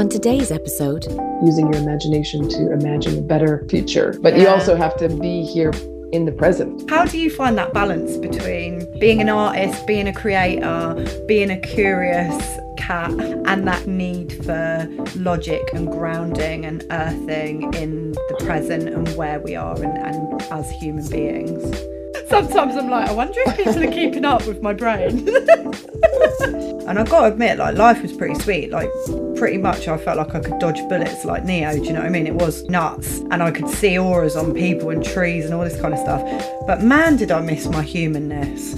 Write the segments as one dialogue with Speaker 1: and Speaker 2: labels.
Speaker 1: On today's episode,
Speaker 2: using your imagination to imagine a better future, but yeah. you also have to be here in the present.
Speaker 3: How do you find that balance between being an artist, being a creator, being a curious cat, and that need for logic and grounding and earthing in the present and where we are and, and as human beings? Sometimes I'm like, I wonder if people are keeping up with my brain. and I've got to admit, like, life was pretty sweet. Like, pretty much I felt like I could dodge bullets like Neo, do you know what I mean? It was nuts. And I could see auras on people and trees and all this kind of stuff. But man, did I miss my humanness.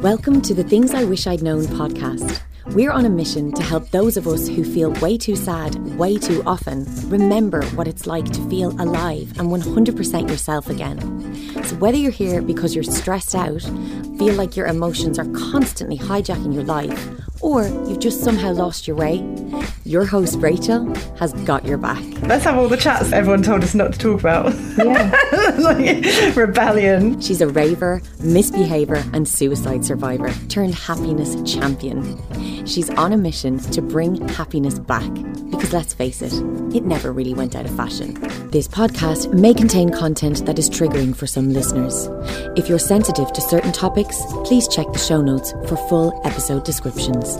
Speaker 1: Welcome to the Things I Wish I'd Known podcast. We're on a mission to help those of us who feel way too sad way too often remember what it's like to feel alive and 100% yourself again. So, whether you're here because you're stressed out, feel like your emotions are constantly hijacking your life, or you've just somehow lost your way, your host Rachel has got your back.
Speaker 3: Let's have all the chats everyone told us not to talk about. Yeah. like rebellion.
Speaker 1: She's a raver, misbehavior, and suicide survivor turned happiness champion. She's on a mission to bring happiness back because let's face it, it never really went out of fashion. This podcast may contain content that is triggering for some listeners. If you're sensitive to certain topics, please check the show notes for full episode descriptions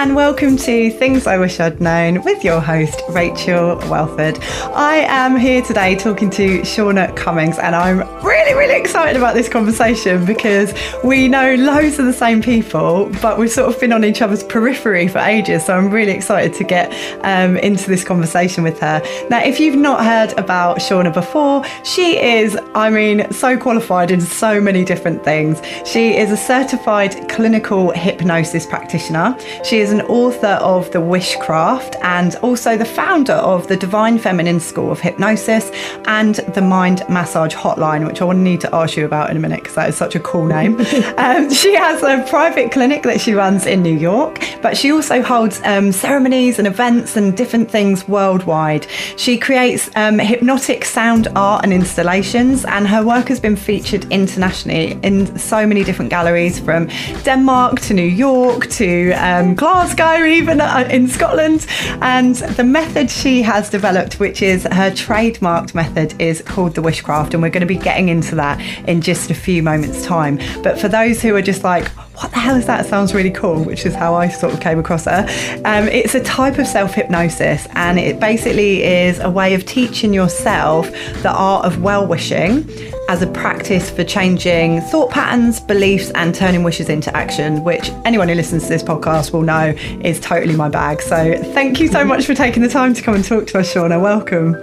Speaker 3: and welcome to Things I Wish I'd Known with your host, Rachel Welford. I am here today talking to Shauna Cummins, and I'm really, really excited about this conversation because we know loads of the same people, but we've sort of been on each other's periphery for ages. So I'm really excited to get um, into this conversation with her. Now, if you've not heard about Shauna before, she is, I mean, so qualified in so many different things. She is a certified clinical hypnosis practitioner. She is an author of The Wishcraft and also the founder of the Divine Feminine School of Hypnosis and the Mind Massage Hotline, which I will need to ask you about in a minute because that is such a cool name. um, she has a private clinic that she runs in New York, but she also holds um, ceremonies and events and different things worldwide. She creates um, hypnotic sound art and installations, and her work has been featured internationally in so many different galleries from Denmark to New York to um, Glasgow, even uh, in Scotland. And the method she has developed, which is her trademarked method, is called the Wishcraft. And we're going to be getting into that in just a few moments' time. But for those who are just like, what the hell is that? Sounds really cool, which is how I sort of came across her. Um, it's a type of self hypnosis, and it basically is a way of teaching yourself the art of well wishing as a practice for changing thought patterns, beliefs, and turning wishes into action, which anyone who listens to this podcast will know is totally my bag. So thank you so much for taking the time to come and talk to us, Shauna. Welcome.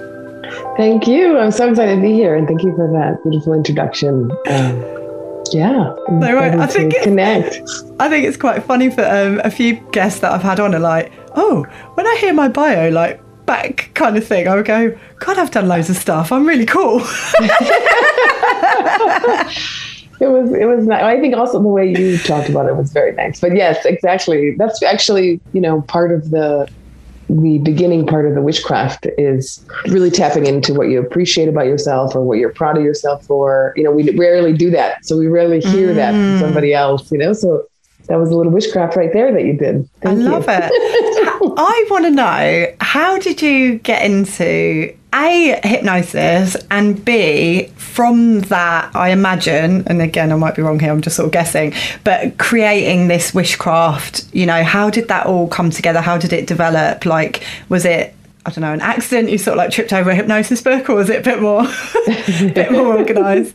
Speaker 2: Thank you. I'm so excited to be here, and thank you for that beautiful introduction. Um, yeah,
Speaker 3: no, right. I think
Speaker 2: connect.
Speaker 3: I think it's quite funny for um, a few guests that I've had on are like, oh, when I hear my bio, like back kind of thing, I would go, God, I've done loads of stuff. I'm really cool.
Speaker 2: it was it was nice. I think also the way you talked about it was very nice. But yes, exactly. That's actually you know part of the the beginning part of the Wishcraft is really tapping into what you appreciate about yourself or what you're proud of yourself for. You know, we rarely do that, so we rarely hear mm. that from mm. somebody else. You know, so that was a little Wishcraft right there that you did.
Speaker 3: Thank I love you. it. I want to know how did you get into a hypnosis and b from that i imagine and again i might be wrong here i'm just sort of guessing but creating this wishcraft you know how did that all come together how did it develop like was it I don't know, an accident, you sort of like tripped over a hypnosis book, or was it a bit more, bit more organized?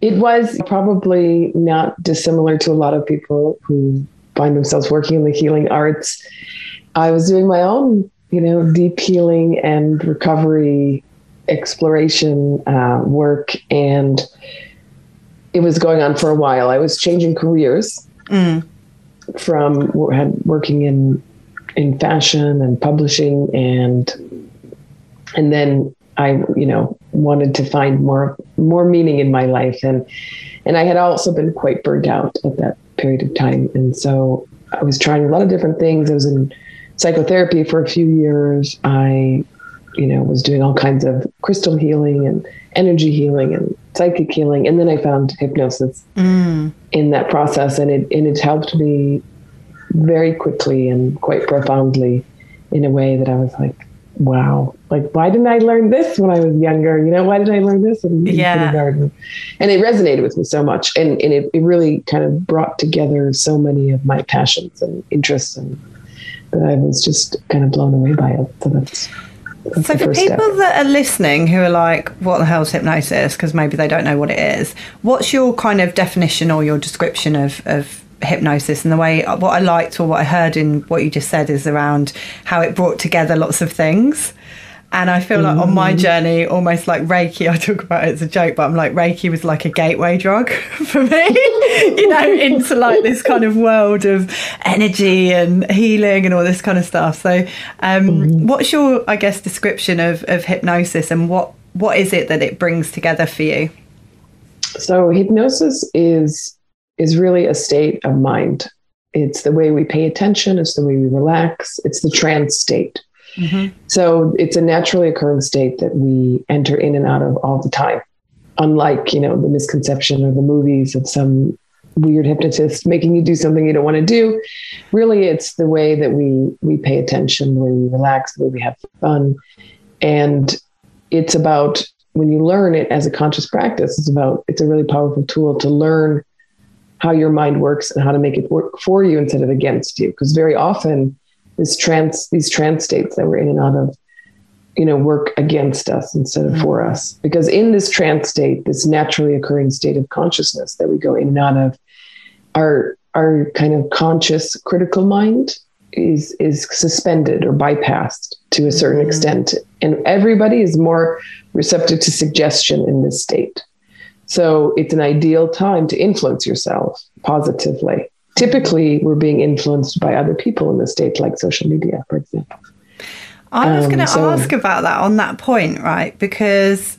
Speaker 2: It was probably not dissimilar to a lot of people who find themselves working in the healing arts. I was doing my own, you know, deep healing and recovery exploration uh, work, and it was going on for a while. I was changing careers mm. from had working in in fashion and publishing, and and then I, you know, wanted to find more more meaning in my life and and I had also been quite burnt out at that period of time and so I was trying a lot of different things I was in psychotherapy for a few years I you know was doing all kinds of crystal healing and energy healing and psychic healing and then I found hypnosis mm. in that process and it and it helped me very quickly and quite profoundly in a way that I was like, wow, like why didn't I learn this when I was younger? You know, why did I learn this in, in
Speaker 3: Yeah.
Speaker 2: kindergarten? And it resonated with me so much. And, and it, it really kind of brought together so many of my passions and interests and that I was just kind of blown away by it. So that's, that's
Speaker 3: So
Speaker 2: the
Speaker 3: for people
Speaker 2: step.
Speaker 3: that are listening who are like, what the hell's hypnosis? Because maybe they don't know what it is. What's your kind of definition or your description of, of hypnosis and the way uh, what I liked or what I heard in what you just said is around how it brought together lots of things. And I feel like on my journey, almost like Reiki, I talk about it as a joke, but I'm like Reiki was like a gateway drug for me, you know, into like this kind of world of energy and healing and all this kind of stuff. So, um, what's your, I guess, description of, of hypnosis and what what is it that it brings together for you?
Speaker 2: So hypnosis is is really a state of mind. It's the way we pay attention, it's the way we relax, it's the trance state. Mm-hmm. So it's a naturally occurring state that we enter in and out of all the time. Unlike, you know, the misconception or the movies of some weird hypnotist making you do something you don't want to do. Really it's the way that we we pay attention, the way we relax, the way we have fun. And it's about when you learn it as a conscious practice, it's about it's a really powerful tool to learn how your mind works and how to make it work for you instead of against you. Because very often this trance, these trance states that we're in and out of, you know, work against us instead of mm. for us. Because in this trance state, this naturally occurring state of consciousness that we go in and out of, our our kind of conscious critical mind is is suspended or bypassed to a certain mm. extent. And everybody is more receptive to suggestion in this state. So it's an ideal time to influence yourself positively. Typically, we're being influenced by other people in the state, like social media, for example.
Speaker 3: I was
Speaker 2: Um,
Speaker 3: going to
Speaker 2: so-
Speaker 3: ask about that on that point, right? Because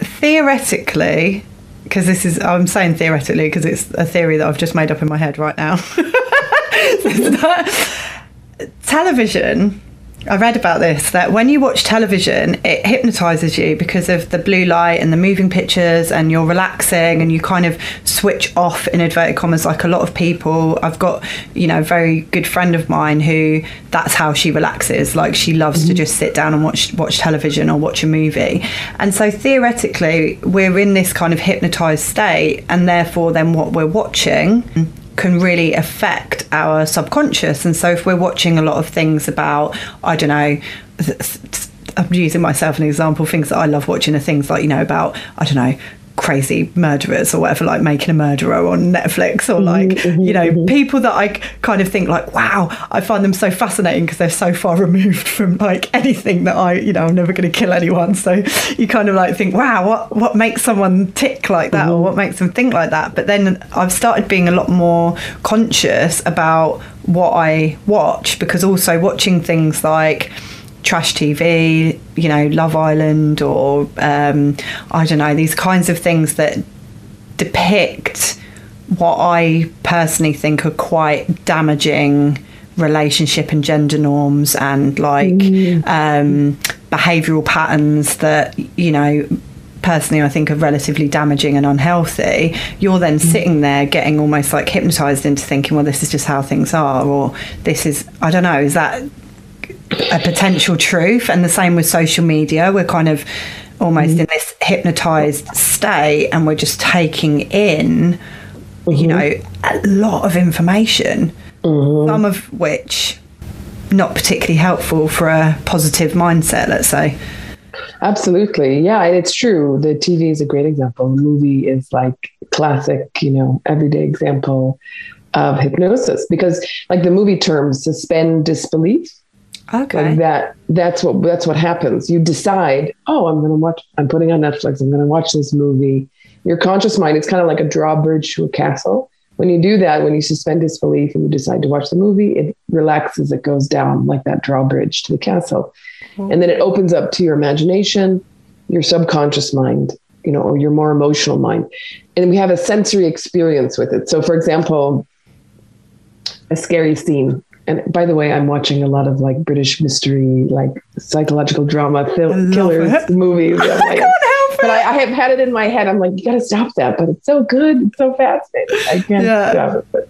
Speaker 3: theoretically, because this is, I'm saying theoretically because it's a theory that I've just made up in my head right now. Television. I read about this that when you watch television, it hypnotizes you because of the blue light and the moving pictures, and you're relaxing and you kind of switch off in inverted commas. Like a lot of people, I've got you know a very good friend of mine who that's how she relaxes. Like she loves to mm-hmm. just sit down and watch watch television or watch a movie. And so theoretically, we're in this kind of hypnotized state, and therefore, then what we're watching can really affect our subconscious. And so, if we're watching a lot of things about, I don't know, I'm using myself as an example, things that I love watching are things like, you know, about, I don't know, crazy murderers or whatever, like making a murderer on Netflix or mm-hmm, like, mm-hmm, you know, mm-hmm. people that I kind of think like, wow, I find them so fascinating because they're so far removed from like anything that I, you know, I'm never going to kill anyone. So you kind of like think, wow, what, what makes someone tick like that or what makes them think like that? But then I've started being a lot more conscious about what I watch because also watching things like, trash TV, you know, Love Island, or um, I don't know, these kinds of things that depict what I personally think are quite damaging relationship and gender norms and like um, behavioral patterns that, you know, personally I think are relatively damaging and unhealthy, you're then sitting there getting almost like hypnotized into thinking, well, this is just how things are, or this is, I don't know, is that a potential truth? And the same with social media. We're kind of almost in this hypnotized state and we're just taking in, you mm-hmm. know, a lot of information, mm-hmm. some of which not particularly helpful for a positive mindset, let's say.
Speaker 2: Absolutely. Yeah, it's true. The TV is a great example. The movie is like classic, you know, everyday example of hypnosis because like the movie term suspend disbelief
Speaker 3: Okay.
Speaker 2: like that that's what that's what happens. You decide oh i'm going to watch i'm putting on netflix i'm going to watch this movie. Your conscious mind it's kind of like a drawbridge to a castle. When you do that when you suspend disbelief and you decide to watch the movie it relaxes it goes down like that drawbridge to the castle. Mm-hmm. And then it opens up to your imagination your subconscious mind you know or your more emotional mind. And we have a sensory experience with it. So for example a scary scene and by the way, I'm watching a lot of like British mystery, like psychological drama, th-
Speaker 3: love
Speaker 2: killers
Speaker 3: it.
Speaker 2: movies. I'm like-
Speaker 3: help
Speaker 2: but I, I have had it in my head. I'm like, you got to stop that. But it's so good. It's so fascinating. I can't
Speaker 3: Yeah.
Speaker 2: stop it. But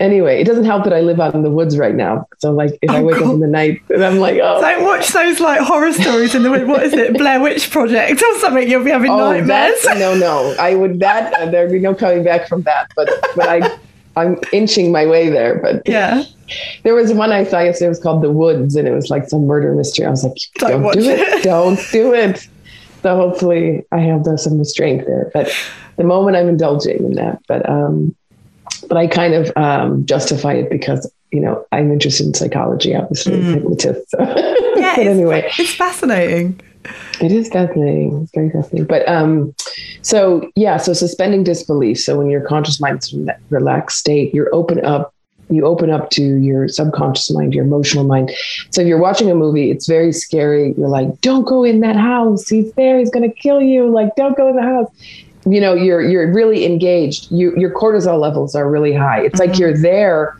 Speaker 2: anyway, it doesn't help that I live out in the woods right now. So like if oh, I wake God. up in the night and I'm like, oh
Speaker 3: Don't watch those like horror stories in the woods. what is it, Blair Witch Project or something, you'll be having oh, nightmares.
Speaker 2: no, no. I would that uh, there'd be no coming back from that. But but I I'm inching my way there. But
Speaker 3: yeah.
Speaker 2: There was one I saw yesterday, it was called The Woods, and it was like some murder mystery. I was like, don't, don't do it. it. don't do it. So hopefully I have the, some restraint there. But the moment I'm indulging in that. But um but I kind of um, justify it because you know I'm interested in psychology, obviously, mm. hypnotist. So.
Speaker 3: Yeah, but anyway, it's fascinating.
Speaker 2: It is fascinating. It's very fascinating. But um, so yeah, so suspending disbelief. So when your conscious mind's in that relaxed state, you're open up. You open up to your subconscious mind, your emotional mind. So if you're watching a movie, it's very scary. You're like, "Don't go in that house. He's there. He's going to kill you." Like, don't go in the house you know you're you're really engaged you your cortisol levels are really high it's mm-hmm. like you're there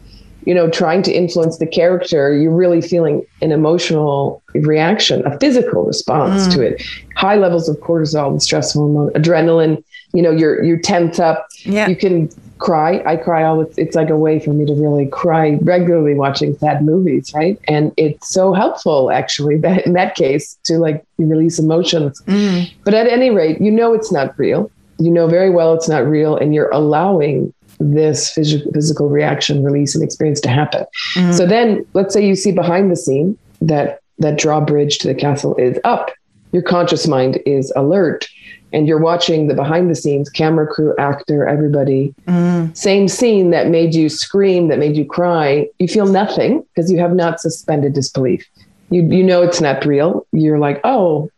Speaker 2: you know trying to influence the character you're really feeling an emotional reaction a physical response mm. to it high levels of cortisol and stress hormone adrenaline you know you're you're tense up yeah. you can cry i cry all it's, it's like a way for me to really cry regularly watching sad movies right and it's so helpful actually that in that case to like release emotions mm. but at any rate you know it's not real you know very well it's not real and you're allowing this phys- physical reaction release and experience to happen. Mm-hmm. so then let's say you see behind the scene that that drawbridge to the castle is up your conscious mind is alert and you're watching the behind the scenes camera crew actor everybody. Mm. same scene that made you scream that made you cry. You feel nothing because you have not suspended disbelief. You you know it's not real. You're like oh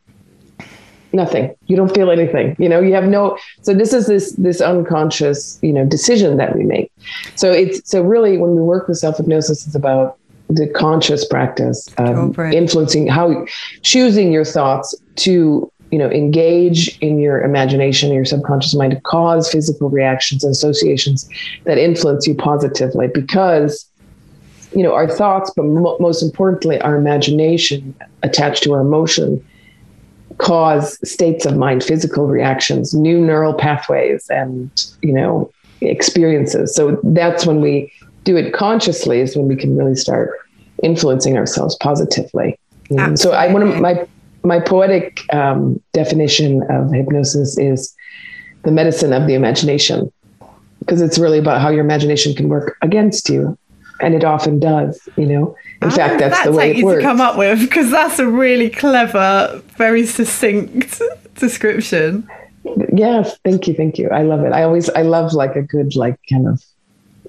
Speaker 2: nothing. You don't feel anything you know you have no so this is this this unconscious you know decision that we make. So it's so really when we work with self hypnosis it's about the conscious practice of influencing how choosing your thoughts to you know engage in your imagination your subconscious mind to cause physical reactions and associations that influence you positively because you know our thoughts but mo- most importantly our imagination attached to our emotion cause states of mind, physical reactions, new neural pathways, and you know experiences. So that's when we do it consciously is when we can really start influencing ourselves positively. so I one of my my poetic um, definition of hypnosis is the medicine of the imagination because it's really about how your imagination can work against you and it often does you know. In fact ah, that's that the way it works
Speaker 3: to come up with because that's a really clever very succinct description.
Speaker 2: Yes thank you thank you. I love it. I always i love like a good like kind of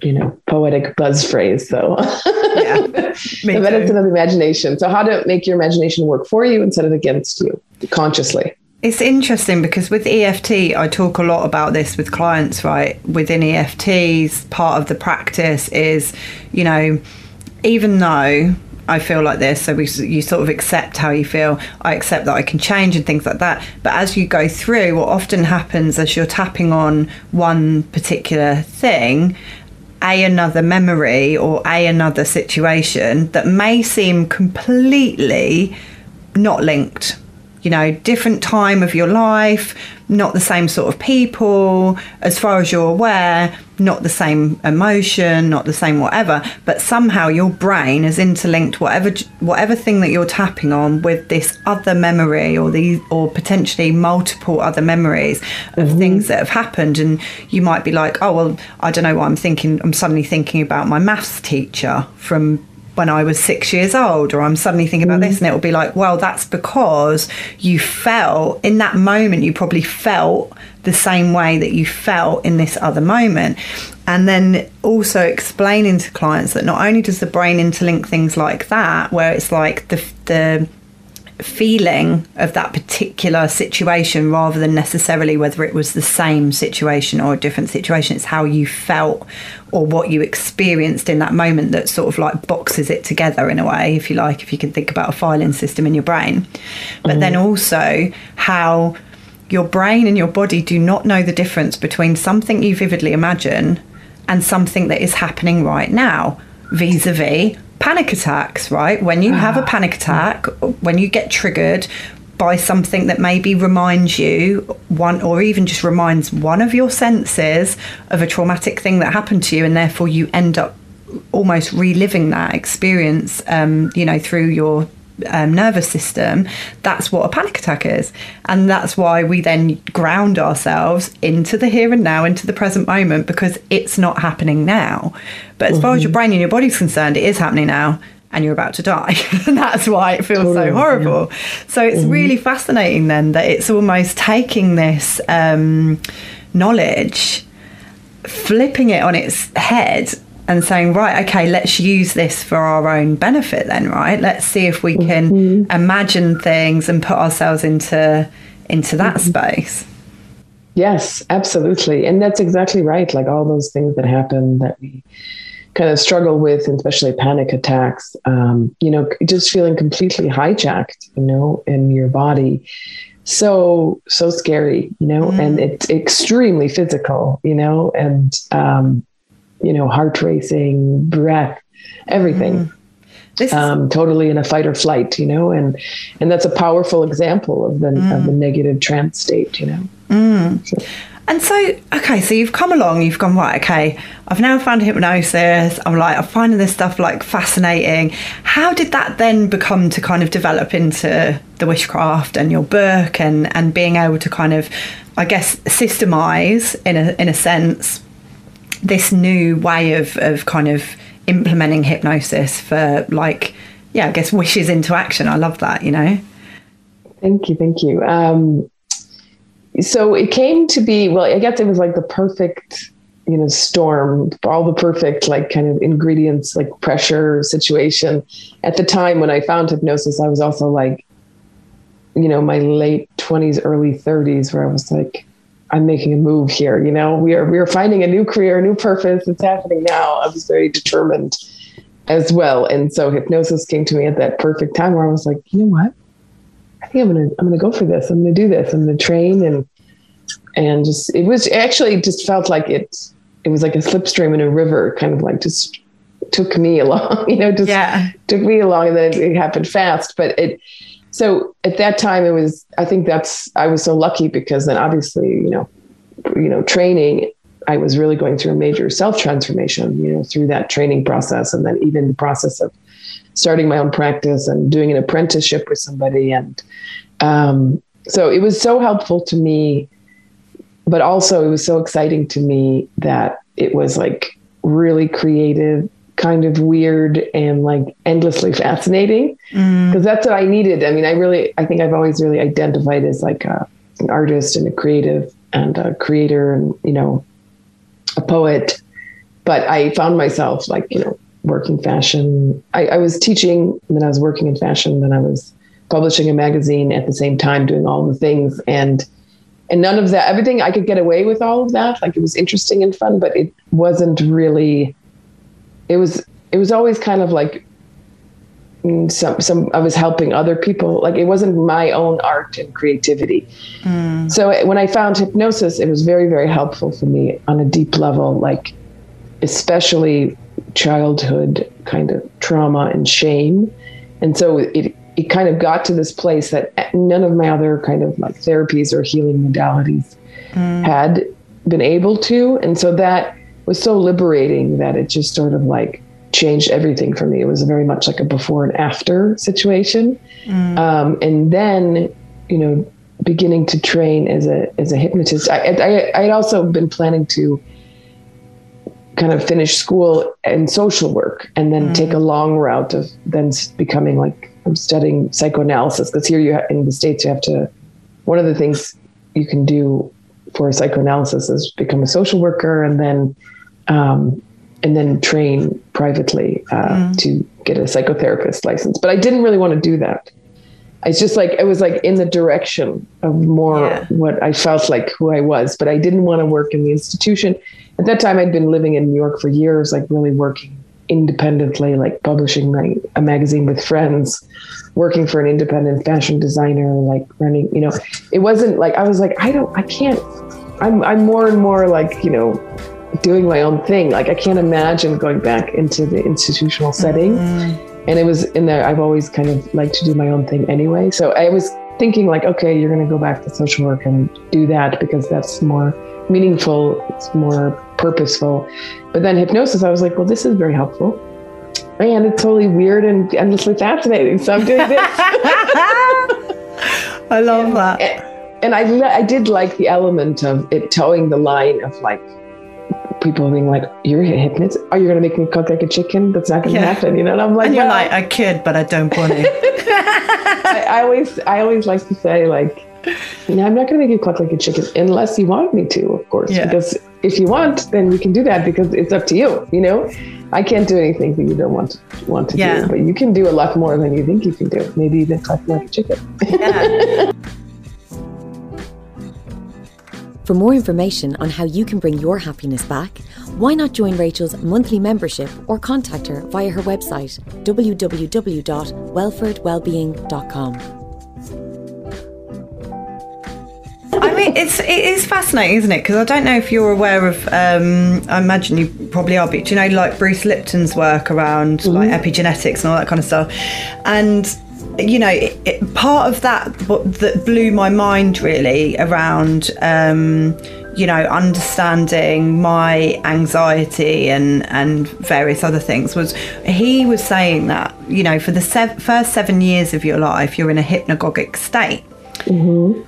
Speaker 2: you know poetic buzz phrase so. Yeah the medicine of imagination. So how to make your imagination work for you instead of against you consciously
Speaker 3: it's interesting because with EFT, I talk a lot about this with clients, right? Within EFTs, part of the practice is, you know, even though I feel like this, so we, you sort of accept how you feel. I accept that I can change and things like that. But as you go through, what often happens as you're tapping on one particular thing, a another memory or a another situation that may seem completely not linked you know, different time of your life, not the same sort of people, as far as you're aware, not the same emotion, not the same whatever, but somehow your brain has interlinked whatever whatever thing that you're tapping on with this other memory or these or potentially multiple other memories of mm-hmm. things that have happened and you might be like, "Oh, well, I don't know what I'm thinking. I'm suddenly thinking about my maths teacher from when I was six years old, or I'm suddenly thinking about mm. this, and it will be like, well, that's because you felt in that moment, you probably felt the same way that you felt in this other moment. And then also explaining to clients that not only does the brain interlink things like that, where it's like the, the feeling of that particular situation rather than necessarily whether it was the same situation or a different situation. It's how you felt or what you experienced in that moment that sort of like boxes it together in a way, if you like, if you can think about a filing system in your brain. But mm. then also how your brain and your body do not know the difference between something you vividly imagine and something that is happening right now vis a vis panic attacks, right? When you have a ah. panic attack, when you get triggered by something that maybe reminds you one or even just reminds one of your senses of a traumatic thing that happened to you and therefore you end up almost reliving that experience, um, you know, through your um, nervous system, that's what a panic attack is. And that's why we then ground ourselves into the here and now, into the present moment, because it's not happening now. But as mm-hmm. far as your mm-hmm. brain and your body's concerned, it is happening now. And you're about to die. and that's why it feels totally, so horrible. Yeah. So it's mm-hmm. really fascinating then that it's almost taking this um, knowledge, flipping it on its head, and saying, right, okay, let's use this for our own benefit then, right? Let's see if we can mm-hmm. imagine things and put ourselves into into that mm-hmm. space.
Speaker 2: Yes, absolutely. And that's exactly right. Like all those things that happen that we kind of struggle with, especially panic attacks, um, you know, just feeling completely hijacked, you know, in your body. So, so scary, you know, mm. and it's extremely physical, you know, and um, you know, heart racing, breath, everything. Mm. Um, totally in a fight or flight, you know, and and that's a powerful example of the mm. of the negative trance state, you know.
Speaker 3: Mm. So. And so, okay, so you've come along, you've gone, right, okay, I've now found hypnosis. I'm like, I'm finding this stuff like fascinating. How did that then become to kind of develop into the Wishcraft and your book and, and being able to kind of, I guess, systemize in a, in a sense this new way of, of kind of implementing hypnosis for like yeah i guess wishes into action. I love that you know?
Speaker 2: Thank you thank you. Um, so it came to be well i guess it was like the perfect you know storm all the perfect like kind of ingredients like pressure situation. At the time when i found hypnosis i was also like you know my late 20s early 30s where i was like I'm making a move here. You know, we are we are finding a new career, a new purpose. It's happening now. I was very determined as well, and so hypnosis came to me at that perfect time where I was like, you know what? I think I'm gonna I'm gonna go for this. I'm gonna do this. I'm gonna train and and just it was actually just felt like it it was like a slipstream in a river, kind of like just took me along. You know, just yeah. took me along, and then it, it happened fast. But it so at that time it was i think that's i was so lucky because then obviously you know you know training i was really going through a major self transformation you know through that training process and then even the process of starting my own practice and doing an apprenticeship with somebody. And um, so it was so helpful to me but also it was so exciting to me that it was like really creative kind of weird and like endlessly fascinating because mm. that's what I needed. I mean, I really, I think I've always really identified as like a, an artist and a creative and a creator and, you know, a poet. But I found myself like, you know, working fashion. I, I was teaching, then I was working in fashion, then I was publishing a magazine at the same time, doing all the things. And and none of that, everything I could get away with all of that. Like it was interesting and fun, but it wasn't really it was it was always kind of like mm, some some I was helping other people. Like it wasn't my own art and creativity. Mm. So when I found hypnosis, it was very very helpful for me on a deep level. Like especially childhood kind of trauma and shame, and so it it kind of got to this place that none of my other kind of like therapies or healing modalities mm. had been able to, and so that was so liberating that it just sort of like changed everything for me. It was very much like a before and after situation. Mm. Um, and then, you know, beginning to train as a as a hypnotist, I, I I had also been planning to kind of finish school and social work, and then mm. take a long route of then becoming like I'm studying psychoanalysis because here you ha- in the states you have to. One of the things you can do for psychoanalysis is become a social worker and then um, and then train privately uh, mm. to get a psychotherapist license. But I didn't really want to do that. It's just like it was like in the direction of more yeah. what I felt like who I was, but I didn't want to work in the institution. At that time, I'd been living in New York for years, like really working independently, like publishing my, a magazine with friends, working for an independent fashion designer, like running. You know, it wasn't like I was like I don't, I can't. I'm I'm more and more like you know doing my own thing. Like I can't imagine going back into the institutional setting. Mm-hmm. And it was in there, I've always kind of liked to do my own thing anyway. So I was thinking like, okay, you're going to go back to social work and do that because that's more meaningful. It's more purposeful. But then hypnosis, I was like, well, this is very helpful. And it's totally weird and endlessly fascinating. So I'm doing this.
Speaker 3: I love that.
Speaker 2: And, and I, I did like the element of it toeing the line of like people being like, "You're a hypnotist? Oh, Are you going to make me cook like a chicken? That's not going to yeah. happen." You know, and I'm like,
Speaker 3: and "You're well, like, I kid, but I don't want to."
Speaker 2: I, I, always, I always like to say like, no, I'm not going to make you cook like a chicken unless you want me to, of course. Yeah. Because if you want, then we can do that because it's up to you. You know, I can't do anything that you don't want to, want to yeah. do, but you can do a lot more than you think you can do. Maybe even cook like a chicken.
Speaker 1: For more information on how you can bring your happiness back, why not join Rachel's monthly membership or contact her via her website www.welfordwellbeing.com.
Speaker 3: I mean, it's it is fascinating, isn't it? Because I don't know if you're aware of. Um, I imagine you probably are, but you know like Bruce Lipton's work around mm-hmm. like epigenetics and all that kind of stuff, and you know, it, it, part of that what, that blew my mind really around, um, you know, understanding my anxiety and and various other things was he was saying that you know for the sev- first seven years of your life you're in a hypnagogic state,
Speaker 2: mm-hmm.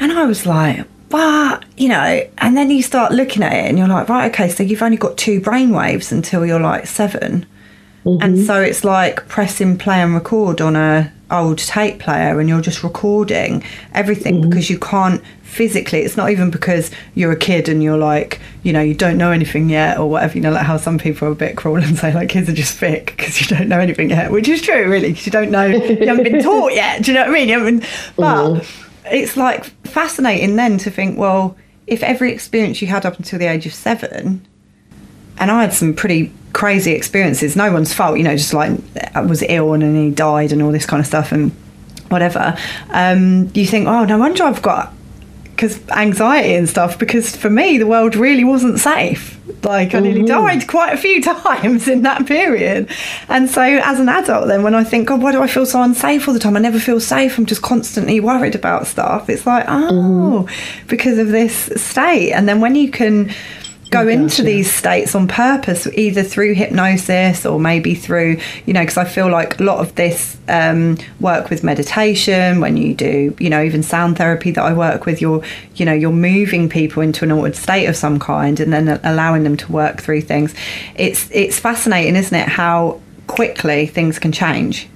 Speaker 3: and I was like. But, you know, and then you start looking at it and you're like, right, okay, so you've only got two brain waves until you're like 7 mm-hmm. And so it's like pressing play and record on a old tape player and you're just recording everything mm-hmm. because you can't physically it's not even because you're a kid and you're like you know you don't know anything yet or whatever you know like how some people are a bit cruel and say like kids are just thick because you don't know anything yet which is true really because you don't know you haven't been taught yet do you know what I mean you haven't but mm-hmm. it's like fascinating then to think well if every experience you had up until the age of seven and I had some pretty crazy experiences. No one's fault, you know, just like I was ill and then he died and all this kind of stuff and whatever. Um, you think, oh, no wonder I've got because anxiety and stuff. Because for me, the world really wasn't safe. Like I nearly mm-hmm. died quite a few times in that period. And so, as an adult, then when I think, God, why do I feel so unsafe all the time? I never feel safe. I'm just constantly worried about stuff. It's like, oh, mm-hmm. because of this state. And then when you can go into these states on purpose, either through hypnosis or maybe through, you know, because I feel like a lot of this um, work with meditation, when you do, you know, even sound therapy that I work with, you're, you know, you're moving people into an altered state of some kind and then allowing them to work through things. It's it's fascinating, isn't it? How quickly things can change.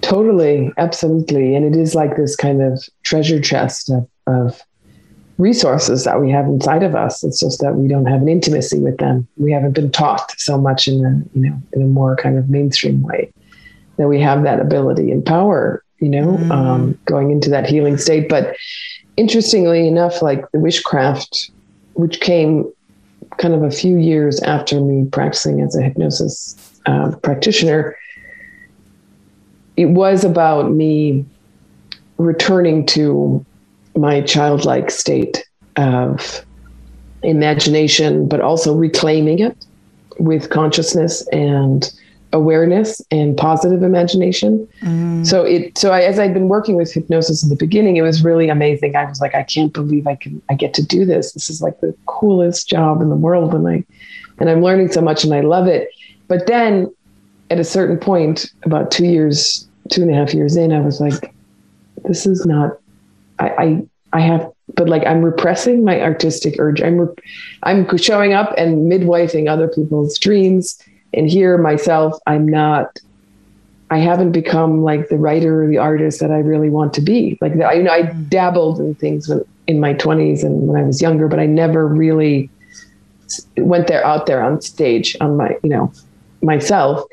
Speaker 2: Totally, absolutely, and it is like this kind of treasure chest of, of resources that we have inside of us. It's just that we don't have an intimacy with them. We haven't been taught so much in a you know in a more kind of mainstream way that we have that ability and power. You know, mm. um, going into that healing state. But interestingly enough, like the Wishcraft, which came kind of a few years after me practicing as a hypnosis uh, practitioner, it was about me returning to my childlike state of imagination, but also reclaiming it with consciousness and awareness and positive imagination. Mm. So it so I, as I'd been working with hypnosis in the beginning, it was really amazing. I was like, I can't believe I can I get to do this. This is like the coolest job in the world, and I and I'm learning so much, and I love it. But then, at a certain point, about two years, two and a half years in, I was like, this is not I, I, I have, but like I'm repressing my artistic urge. I'm, re- I'm showing up and midwifing other people's dreams. And here myself, I'm not, I haven't become like the writer or the artist that I really want to be. Like I, you know, I mm. dabbled in things when, in my 20s and when I was younger, but I never really went there out there on stage on my, you know, myself.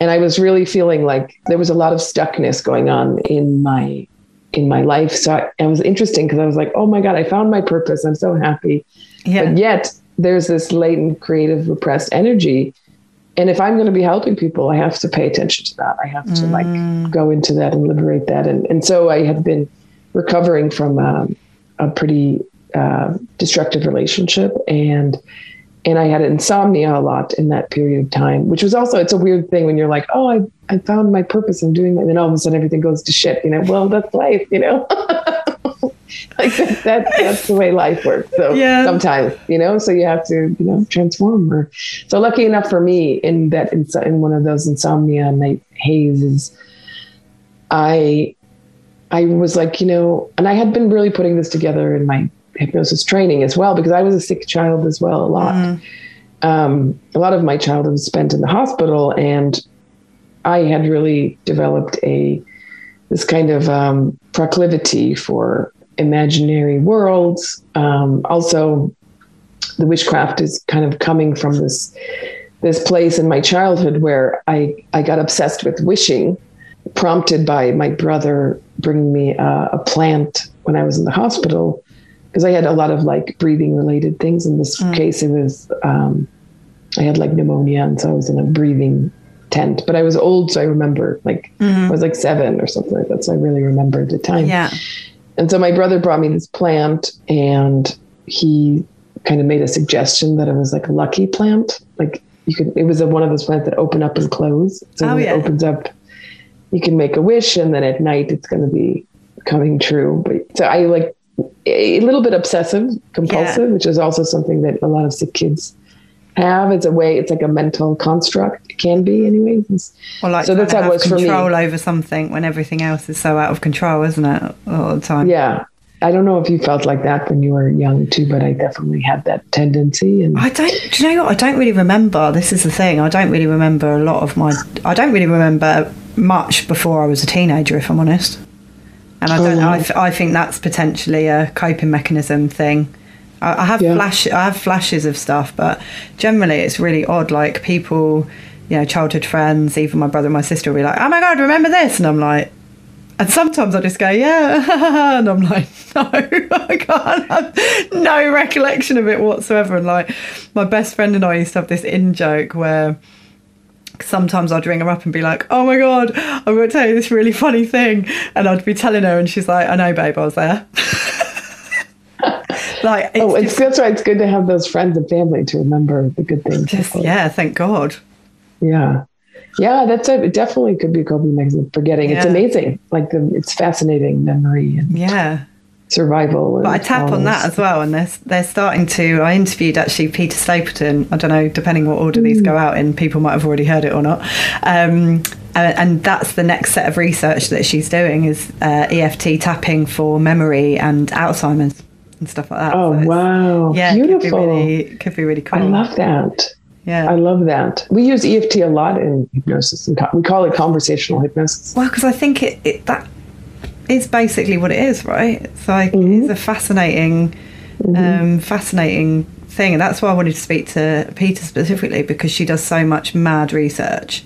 Speaker 2: And I was really feeling like there was a lot of stuckness going on in my in my life. So I, it was interesting because I was like, oh my God, I found my purpose. I'm so happy. Yeah. But yet there's this latent creative repressed energy. And if I'm going to be helping people, I have to pay attention to that. I have to mm. like go into that and liberate that. And, and so I have been recovering from um, a pretty uh, destructive relationship and and I had insomnia a lot in that period of time, which was also it's a weird thing when you're like, oh, I, I found my purpose in doing that, and then all of a sudden everything goes to shit. You know, well, that's life. You know. like that, that, that's the way life works. So
Speaker 3: Yeah.
Speaker 2: sometimes, you know, so you have to, you know, transform. Or so lucky enough for me in that in, in one of those insomnia night hazes, I I was like, you know, and I had been really putting this together in my hypnosis training as well because I was a sick child as well a lot. Um, a lot of my childhood was spent in the hospital, and I had really developed a this kind of um, proclivity for imaginary worlds. Um, also, the Wishcraft is kind of coming from this this place in my childhood where I I got obsessed with wishing, prompted by my brother bringing me a, a plant when I was in the hospital because I had a lot of like breathing related things. In this case, it was um, I had like pneumonia, and so I was in a breathing tent. But I was old, so I remember like I was like seven or something like that. So I really remember the time.
Speaker 3: Yeah.
Speaker 2: And so my brother brought me this plant and he kind of made a suggestion that it was like a lucky plant. Like you could, it was a, one of those plants that open up and close. So
Speaker 3: Oh,
Speaker 2: when
Speaker 3: yeah.
Speaker 2: it opens up, you can make a wish and then at night it's going to be coming true. But so I like a little bit obsessive compulsive, which is also something that a lot of sick kids have. It's a way, it's like a mental construct. It can be anyways. It's-
Speaker 3: Well, like
Speaker 2: So that's how it was
Speaker 3: have
Speaker 2: for me.
Speaker 3: control over something when everything else is so out of control, isn't it? All the time.
Speaker 2: Yeah. I don't know if you felt like that when you were young too, but I definitely had that tendency. And
Speaker 3: I don't. Do you know what? I don't really remember. This is the thing. I don't really remember a lot of my. I don't really remember much before I was a teenager, if I'm honest. And I
Speaker 2: Oh,
Speaker 3: don't.
Speaker 2: wow.
Speaker 3: I, I think that's potentially a coping mechanism thing. I, I have
Speaker 2: Yeah.
Speaker 3: flash. I have flashes of stuff, but generally it's really odd. Like people, you know, childhood friends, even my brother and my sister will be like, "Oh my god, remember this?" And I'm like. And sometimes I just go, yeah, and I'm like, no, I can't have no recollection of it whatsoever. And like, my best friend and I used to have this in joke where sometimes I'd ring her up and be like, oh my god, I'm going to tell you this really funny thing, and I'd be telling her, and she's like, I know, babe, I was there. like, it's
Speaker 2: oh, it's
Speaker 3: just,
Speaker 2: that's why it's good to have those friends and family to remember the good things.
Speaker 3: just- yeah, thank God.
Speaker 2: yeah, yeah. That's it. It definitely could be a coping mechanism. Forgetting. It's amazing. Like the, it's fascinating memory and
Speaker 3: Yeah.
Speaker 2: Survival.
Speaker 3: But I tap on that as well, and they're they're starting to. I interviewed actually Peta Stapleton. I don't know, depending what order these go out in, people might have already heard it or not. Um, and, and that's the next set of research that she's doing is uh, EFT tapping for memory and Alzheimer's and stuff like that.
Speaker 2: Oh
Speaker 3: So
Speaker 2: wow!
Speaker 3: yeah, it could be really, could be really cool.
Speaker 2: I love that.
Speaker 3: yeah.
Speaker 2: I love that. We use EFT a lot in hypnosis. And co- we call it conversational hypnosis.
Speaker 3: Well, because I think it, it that is basically what it is, right? It's like
Speaker 2: Mm-hmm.
Speaker 3: it's a fascinating, um, fascinating thing, and that's why I wanted to speak to Peta specifically because she does so much mad research.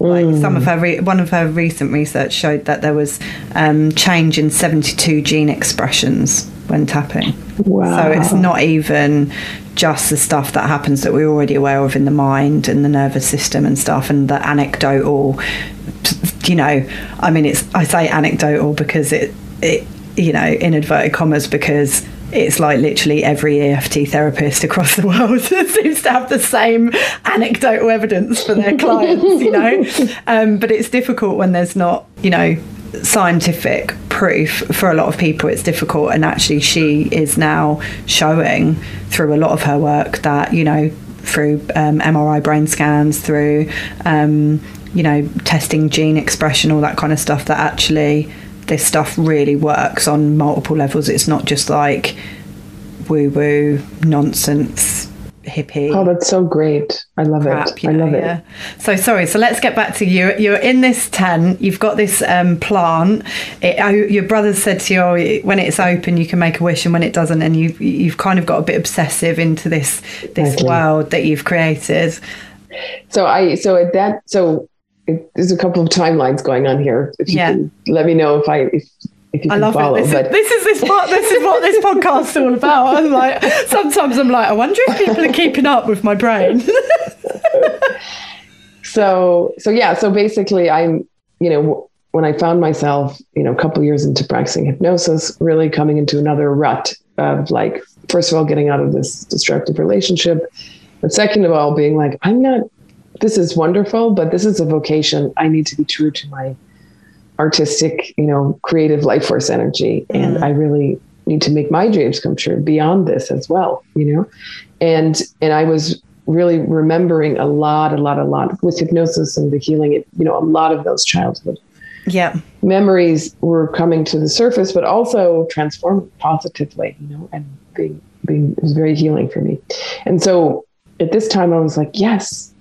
Speaker 3: Like
Speaker 2: Mm.
Speaker 3: some of her, re- one of her recent research showed that there was um, change in seventy-two gene expressions when tapping.
Speaker 2: Wow.
Speaker 3: So it's not even just the stuff that happens that we're already aware of in the mind and the nervous system and stuff, and the anecdotal. You know, I mean, it's I say anecdotal because it, it you know, in inverted commas because. It's like literally every EFT therapist across the world seems to have the same anecdotal evidence for their clients, you know. Um, but it's difficult when there's not, you know, scientific proof for a lot of people it's difficult and actually she is now showing through a lot of her work that you know through um, mri brain scans through um, you know testing gene expression all that kind of stuff that actually this stuff really works on multiple levels it's not just like woo woo nonsense hippie
Speaker 2: Oh, that's so great. I love
Speaker 3: crap,
Speaker 2: it.
Speaker 3: you
Speaker 2: I love it.
Speaker 3: yeah. So sorry. So let's get back to you. You're in this tent. You've got this um, plant. It, oh, your brother said to you, oh, when it's open, you can make a wish, and when it doesn't, and you you've kind of got a bit obsessive into this this
Speaker 2: Exactly.
Speaker 3: world that you've created.
Speaker 2: So I so at that so it, there's a couple of timelines going on here. If you
Speaker 3: Yeah.
Speaker 2: can let me know if I if, if you
Speaker 3: I
Speaker 2: can
Speaker 3: love
Speaker 2: follow.
Speaker 3: it. This,
Speaker 2: but
Speaker 3: is, this is this part. This is what this podcast's all about. I'm like, sometimes I'm like, I wonder if people are keeping up with my brain.
Speaker 2: so so yeah so basically i'm you know when i found myself you know a couple years into practicing hypnosis really coming into another rut of like first of all getting out of this destructive relationship but second of all being like i'm not this is wonderful but this is a vocation i need to be true to my artistic, you know, creative life force energy. Mm. And I really need to make my dreams come true beyond this as well, you know? And, and I was really remembering a lot, a lot, a lot with hypnosis and the healing, it, you know, a lot of those childhood
Speaker 3: yeah
Speaker 2: memories were coming to the surface, but also transforming positively, you know, and being, being, it was very healing for me. And so at this time I was like, yes,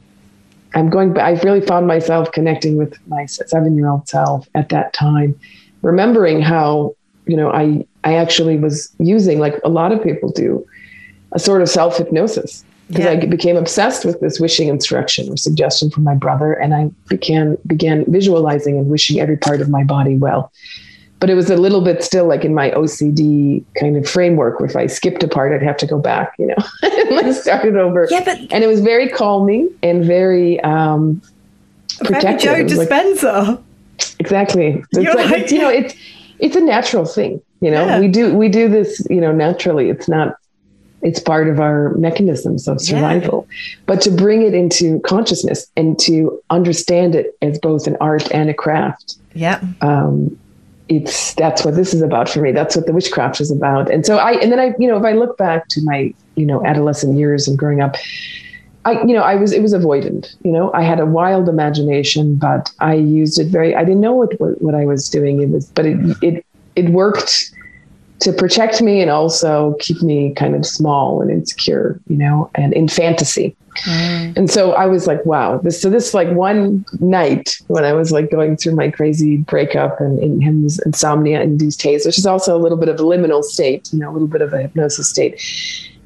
Speaker 2: I'm going, I really found myself connecting with my seven year old self at that time, remembering how, you know, I, I actually was using, like a lot of people do, a sort of self hypnosis because yeah. I became obsessed with this wishing instruction or suggestion from my brother, and I began began visualizing and wishing every part of my body well. But it was a little bit still like in my OCD kind of framework. Where if I skipped a part, I'd have to go back, you know, and start it over.
Speaker 3: Yeah, but
Speaker 2: and it was very calming and very um, protective.
Speaker 3: Joe Dispenza.
Speaker 2: Like, exactly. It's like, like, you know, it's it's a natural thing. You know, yeah. we do we do this, you know, naturally. It's not it's part of our mechanisms of survival. Yeah. But to bring it into consciousness and to understand it as both an art and a craft.
Speaker 3: Yeah.
Speaker 2: Um, it's that's what this is about for me. That's what the Wishcraft is about. And so I and then I, you know, if I look back to my, you know, adolescent years and growing up, I, you know, I was, it was avoidant, you know, I had a wild imagination, but I used it very, I didn't know what, what, what I was doing. It was, but it, it, it worked to protect me and also keep me kind of small and insecure, you know, and in fantasy. Mm. And so I was like, wow, this, so this like one night when I was like going through my crazy breakup and in his insomnia induced haze, which is also a little bit of a liminal state, you know, a little bit of a hypnosis state.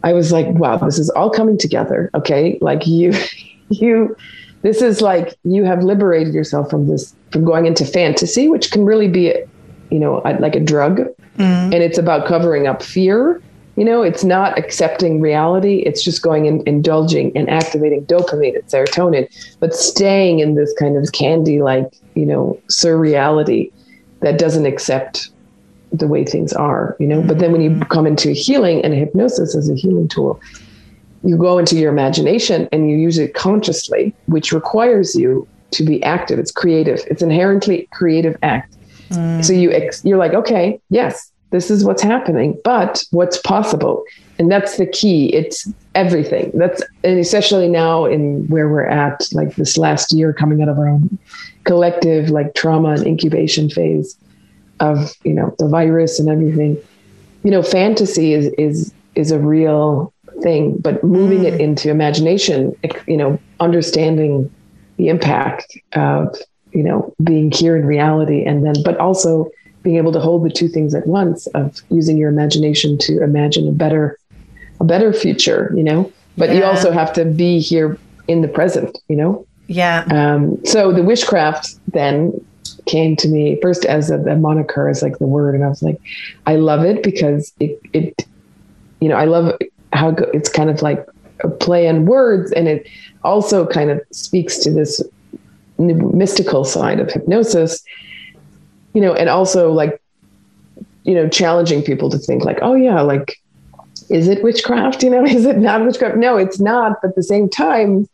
Speaker 2: I was like, wow, this is all coming together. Okay. Like you, you, this is like you have liberated yourself from this, from going into fantasy, which can really be, you know, like a drug Mm. And it's about covering up fear. You know, it's not accepting reality. It's just going and indulging and activating dopamine and serotonin, but staying in this kind of candy like, you know, surreality that doesn't accept the way things are, you know. Mm. But then when you mm-hmm. come into healing and hypnosis as a healing tool, you go into your imagination and you use it consciously, which requires you to be active. It's creative. It's inherently creative act. Mm. So you ex- you're like, okay, yes, this is what's happening, but what's possible, and that's the key. It's everything. That's and especially now in where we're at, like this last year, coming out of our own collective like trauma and incubation phase of you know the virus and everything. You know, fantasy is is is a real thing, but moving mm. it into imagination, you know, understanding the impact of you know, being here in reality and then, but also being able to hold the two things at once of using your imagination to imagine a better, a better future, you know, but yeah. you also have to be here in the present, you know?
Speaker 3: Yeah.
Speaker 2: Um, so the Wishcraft then came to me first as a, a moniker, as like the word. And I was like, I love it because it, it, you know, I love how it's kind of like a play on words and it also kind of speaks to this mystical side of hypnosis, you know, and also like, you know, challenging people to think like, oh yeah, like, is it witchcraft? You know, is it not witchcraft? No, it's not. But at the same time,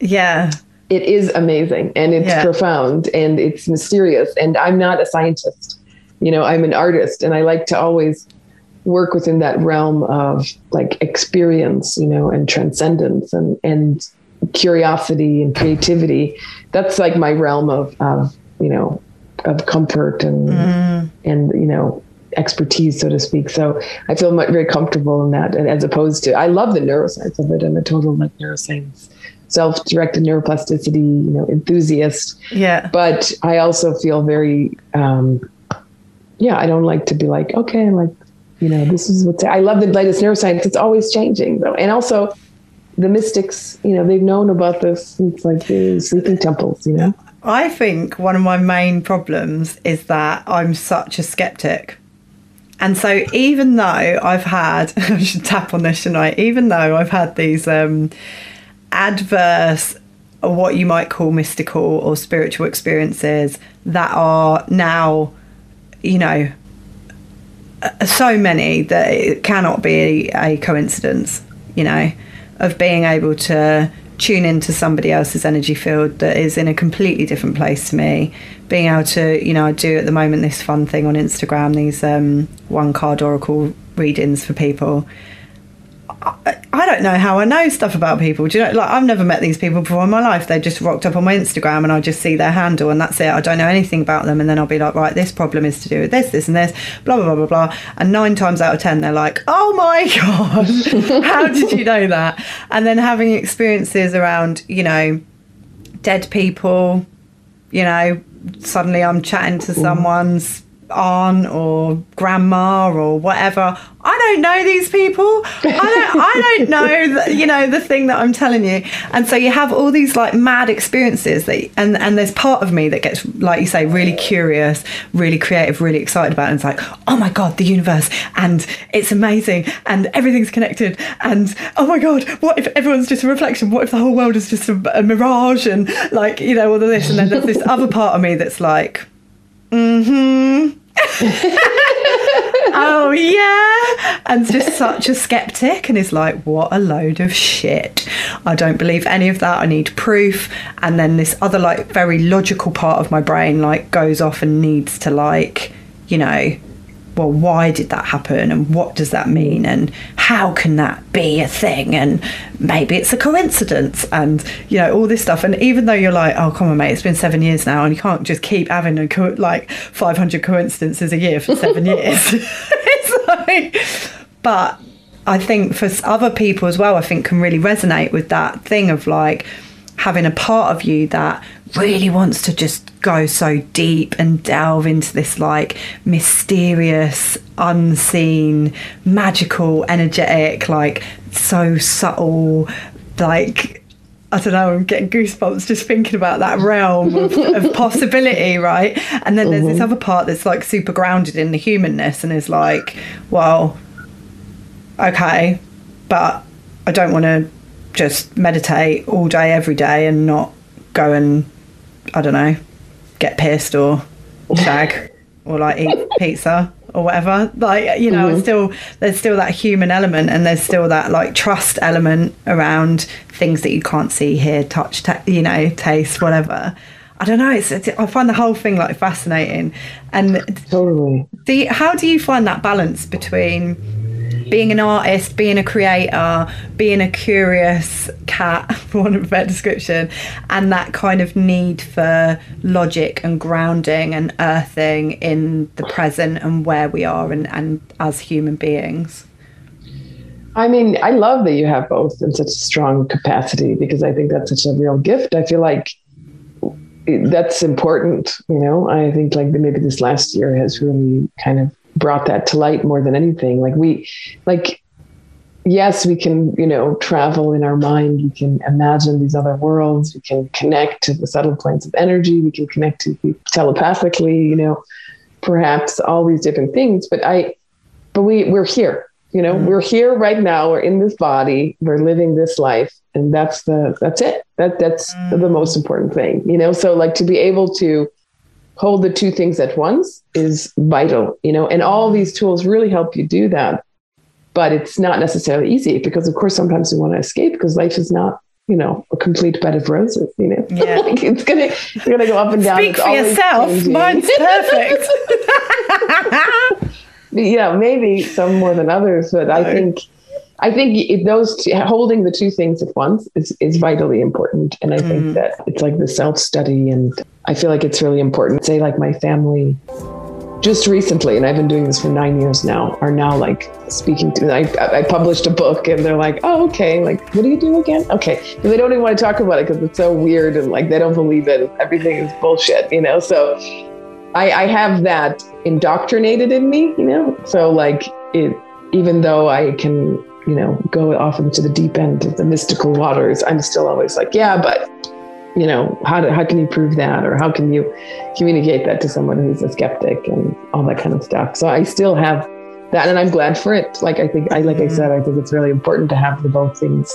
Speaker 3: yeah,
Speaker 2: it is amazing and it's yeah. profound and it's mysterious. And I'm not a scientist, you know, I'm an artist and I like to always work within that realm of like experience, you know, and transcendence and, and curiosity and creativity. That's like my realm of, of you know, of comfort and mm. and you know expertise, so to speak. So I feel very comfortable in that, and as opposed to I love the neuroscience of it. I'm a total like neuroscience, self-directed neuroplasticity, you know, enthusiast.
Speaker 3: Yeah.
Speaker 2: But I also feel very, um, yeah, I don't like to be like, okay, like, you know, this is what's. I love the latest neuroscience. It's always changing though, and also the mystics, you know, they've known about this since like the sleeping temples, you know.
Speaker 3: I think one of my main problems is that I'm such a skeptic. And so even though I've had I should tap on this tonight, even though I've had these um, adverse what you might call mystical or spiritual experiences that are now, you know, so many that it cannot be a coincidence, you know of being able to tune into somebody else's energy field that is in a completely different place to me. Being able to, you know, I do at the moment this fun thing on Instagram, these um, one card oracle readings for people. I, I don't know how I know stuff about people. Do you know? Like I've never met these people before in my life. They just rocked up on my Instagram, and I just see their handle, and that's it. I don't know anything about them, and then I'll be like, right, this problem is to do with this, this, and this, blah blah blah blah blah. And nine times out of ten, they're like, oh my god, how did you know that? And then having experiences around, you know, dead people. You know, suddenly I'm chatting to someone's aunt or grandma or whatever. I don't know these people. I don't. I don't know. The, you know the thing that I'm telling you. And so you have all these like mad experiences that, and and there's part of me that gets like you say really curious, really creative, really excited about. It. And it's like, oh my god, the universe, and it's amazing, and everything's connected, and oh my god, what if everyone's just a reflection? What if the whole world is just a, a mirage? And like you know all of this, and then there's this other part of me that's like, mm-hmm. Oh yeah. And just such a skeptic and is like what a load of shit. I don't believe any of that. I need proof. And then this other like very logical part of my brain like goes off and needs to like you know well, why did that happen and what does that mean and how can that be a thing? And maybe it's a coincidence and you know all this stuff. And even though you're like oh come on mate it's been seven years now and you can't just keep having a co- like 500 coincidences a year for seven years. It's like but I think for other people as well I think can really resonate with that thing of like having a part of you that really wants to just go so deep and delve into this like mysterious, unseen, magical, energetic, like so subtle, like I don't know, I'm getting goosebumps just thinking about that realm of, of possibility, right? And then there's mm-hmm. this other part that's like super grounded in the humanness and is like, well, okay, but I don't want to just meditate all day, every day, and not go and I don't know, get pissed or shag or like eat pizza or whatever. Like you know, mm-hmm. still there's still that human element, and there's still that like trust element around things that you can't see, hear, touch, ta- you know, taste, whatever. I don't know. It's, it's, I find the whole thing like fascinating, and
Speaker 2: totally.
Speaker 3: The how do you find that balance between being an artist, being a creator, being a curious cat, for want of a better description, and that kind of need for logic and grounding and earthing in the present and where we are and, and as human beings.
Speaker 2: I mean, I love that you have both in such a strong capacity because I think that's such a real gift. I feel like that's important. You know, I think like maybe this last year has really kind of brought that to light more than anything. Like we, like, yes, we can, you know, travel in our mind. We can imagine these other worlds. We can connect to the subtle planes of energy. We can connect to telepathically, you know, perhaps all these different things. But I, but we, we're here, you know, mm-hmm. we're here right now. We're in this body. We're living this life. And that's the, that's it. That, that's mm-hmm. the most important thing, you know? So like to be able to, hold the two things at once is vital, you know, and all these tools really help you do that. But it's not necessarily easy because, of course, sometimes we want to escape because life is not, you know, a complete bed of roses, you know. Yeah. like it's gonna it's gonna go up and down.
Speaker 3: Speak it's for yourself. Changing. Mine's perfect.
Speaker 2: yeah, maybe some more than others, but I think I think those two, holding the two things at once is, is vitally important. And I mm. think that it's like the self study. And I feel like it's really important. Say, like, my family just recently, and I've been doing this for nine years now, are now like speaking to me. I, I published a book and they're like, oh, okay. Like, what do you do again? Okay. And they don't even want to talk about it because it's so weird and like they don't believe it. Everything is bullshit, you know? So I, I have that indoctrinated in me, you know? So, like, it, even though I can you know, go off into the deep end of the mystical waters, I'm still always like, yeah, but you know, how, do, how can you prove that? Or how can you communicate that to someone who's a skeptic and all that kind of stuff? So I still have that and I'm glad for it. Like I think I like I mm-hmm. said, I think it's really important to have the both things,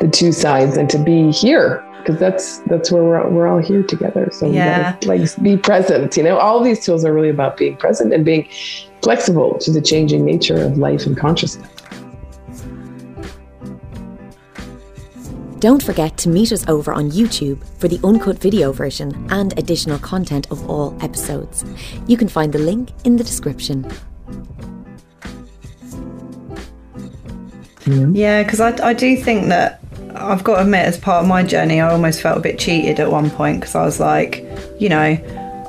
Speaker 2: the two sides and to be here because that's that's where we're we're all here together. So yeah. Gotta, like be present. You know, all these tools are really about being present and being flexible to the changing nature of life and consciousness.
Speaker 1: Don't forget to meet us over on YouTube for the uncut video version and additional content of all episodes. You can find the link in the description. Hmm?
Speaker 3: Yeah, because I, I do think that I've got to admit, as part of my journey, I almost felt a bit cheated at one point because I was like, you know,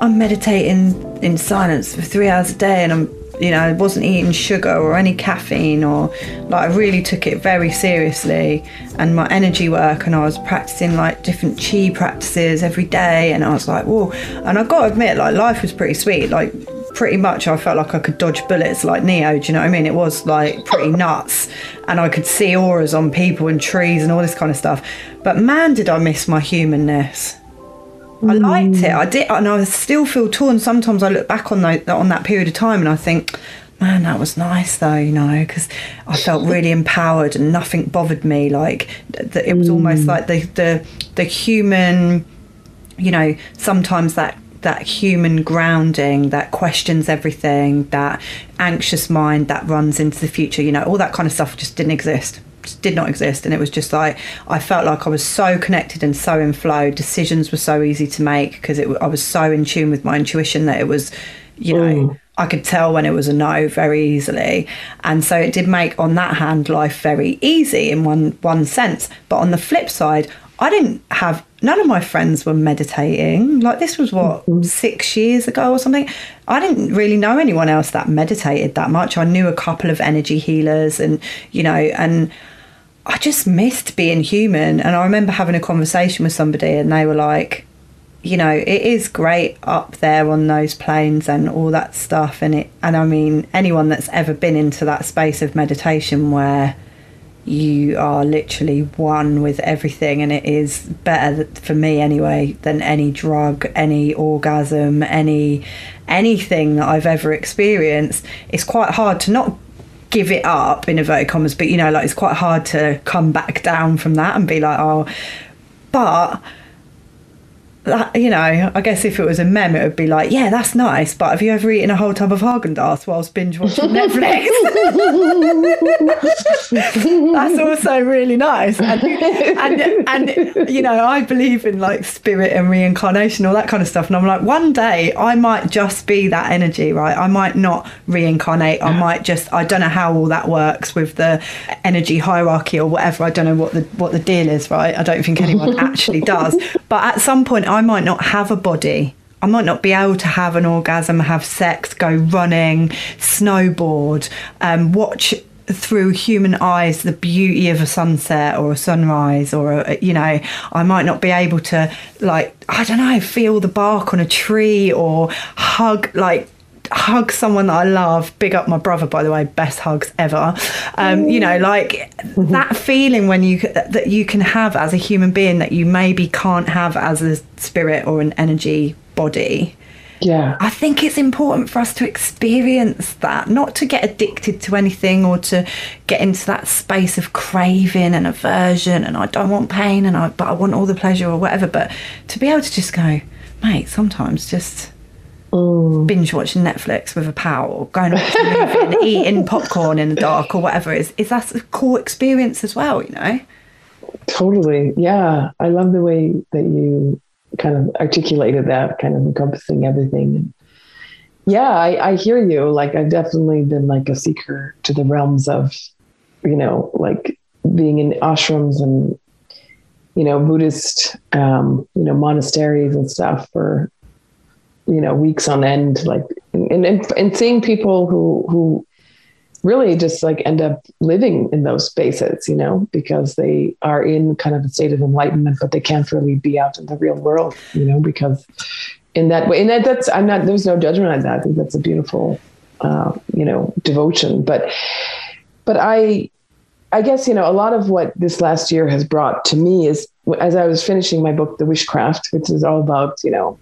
Speaker 3: I'm meditating in silence for three hours a day and I'm, you know, I wasn't eating sugar or any caffeine or like I really took it very seriously and my energy work and I was practicing like different chi practices every day and I was like, whoa. And I've got to admit, like life was pretty sweet. Like pretty much I felt like I could dodge bullets like Neo. Do you know what I mean? It was like pretty nuts, and I could see auras on people and trees and all this kind of stuff. But man, did I miss my humanness. I liked it. I mm. did, and I still feel torn. Sometimes I look back on that on that period of time and I think, man, that was nice though, you know, because I felt really empowered and nothing bothered me. Like th- it was almost mm. like the the the human, you know, sometimes that that human grounding that questions everything, that anxious mind that runs into the future, you know, all that kind of stuff just didn't exist. Did not exist. And it was just like, I felt like I was so connected and so in flow. Decisions were so easy to make because I was so in tune with my intuition that it was, you know, mm. I could tell when it was a no very easily. And so it did make on that hand life very easy in one one sense. But on the flip side, I didn't have none of my friends were meditating. Like this was what mm-hmm. six years ago or something. I didn't really know anyone else that meditated that much. I knew a couple of energy healers, and you know, and I just missed being human. And I remember having a conversation with somebody, and they were like, you know, it is great up there on those planes and all that stuff. And it, and I mean, anyone that's ever been into that space of meditation where you are literally one with everything and it is better for me anyway than any drug any orgasm any anything that i've ever experienced it's quite hard to not give it up in inverted commas but you know like it's quite hard to come back down from that and be like oh but that, you know, I guess if it was a mem, it would be like, yeah, that's nice. But have you ever eaten a whole tub of Haagen Dazs whilst binge watching Netflix? that's also really nice. And, and, and, you know, I believe in like spirit and reincarnation, all that kind of stuff. And I'm like, one day I might just be that energy, right? I might not reincarnate. I might just, I don't know how all that works with the energy hierarchy or whatever. I don't know what the what the deal is, right? I don't think anyone actually does. But at some point, I might not have a body. I might not be able to have an orgasm, have sex, go running, snowboard, um, watch through human eyes the beauty of a sunset or a sunrise or a, you know i might not be able to like i don't know feel the bark on a tree or hug like hug someone that I love. Big up my brother, by the way. Best hugs ever. Um, you know, like that feeling when you that you can have as a human being that you maybe can't have as a spirit or an energy body.
Speaker 2: Yeah.
Speaker 3: I think it's important for us to experience that, not to get addicted to anything or to get into that space of craving and aversion and I don't want pain and I but I want all the pleasure or whatever, but to be able to just go, mate, sometimes just mm. binge watching Netflix with a pal or going to watch a movie and eating popcorn in the dark or whatever is is that a cool experience as well, you know?
Speaker 2: Totally. Yeah. I love the way that you kind of articulated that, kind of encompassing everything. Yeah, I, I hear you. Like I've definitely been like a seeker to the realms of, you know, like being in ashrams and you know buddhist um, you know monasteries and stuff for you know weeks on end like and, and, and seeing people who who really just like end up living in those spaces you know because they are in kind of a state of enlightenment but they can't really be out in the real world you know because in that way and that, that's i'm not there's no judgment on that. I think that's a beautiful uh, you know devotion. But but i i guess you know a lot of what this last year has brought to me is as i was finishing my book the wishcraft which is all about you know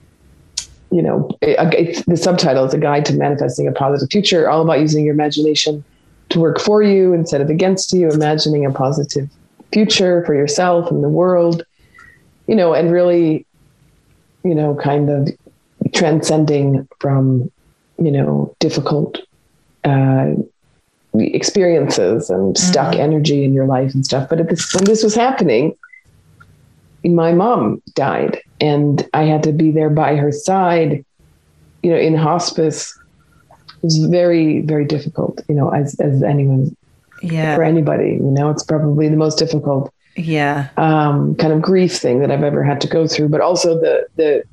Speaker 2: you know, it, the subtitle is a guide to manifesting a positive future, all about using your imagination to work for you instead of against you, imagining a positive future for yourself and the world, you know, and really, you know, kind of transcending from, you know, difficult uh, experiences and stuck mm-hmm. energy in your life and stuff. But this, when this was happening, my mom died and I had to be there by her side, you know, in hospice. It was very, very difficult, you know, as, as anyone,
Speaker 3: yeah.
Speaker 2: for anybody, you know, it's probably the most difficult
Speaker 3: yeah
Speaker 2: um, kind of grief thing that I've ever had to go through, but also the, the,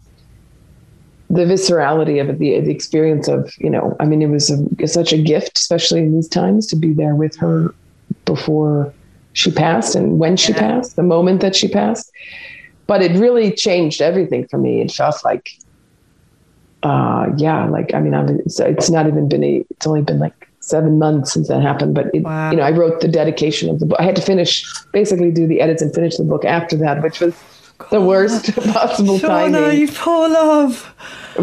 Speaker 2: the viscerality of it, the, the experience of, you know, I mean, it was a, such a gift, especially in these times to be there with her before she passed and when she
Speaker 3: Yeah.
Speaker 2: passed, the moment that she passed. But it really changed everything for me. It felt like, uh, yeah, like, I mean, I'm, it's, it's not even been a, it's only been like seven months since that happened, but it,
Speaker 3: Wow.
Speaker 2: you know, I wrote the dedication of the book. I had to finish, basically do the edits and finish the book after that, which was the worst possible
Speaker 3: Shauna,
Speaker 2: timing
Speaker 3: you poor love.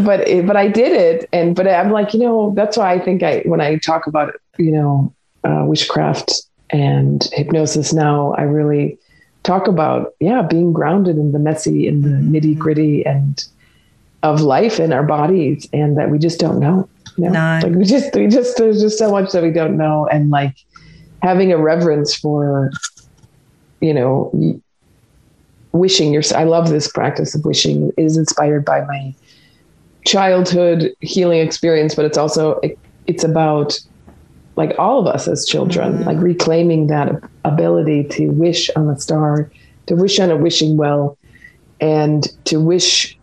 Speaker 2: but it, but I did it, and but I'm like, you know, that's why I think I when I talk about you know uh, Wishcraft and hypnosis now, I really talk about yeah being grounded in the messy and the mm-hmm. nitty gritty and of life in our bodies, and that we just don't know. You know?
Speaker 3: No.
Speaker 2: like we just we just there's just so much that we don't know, and like having a reverence for you know wishing your i love this practice of wishing It is inspired by my childhood healing experience but it's also it, it's about like all of us as children mm-hmm. like reclaiming that ability to wish on a star to wish on a wishing well and to wish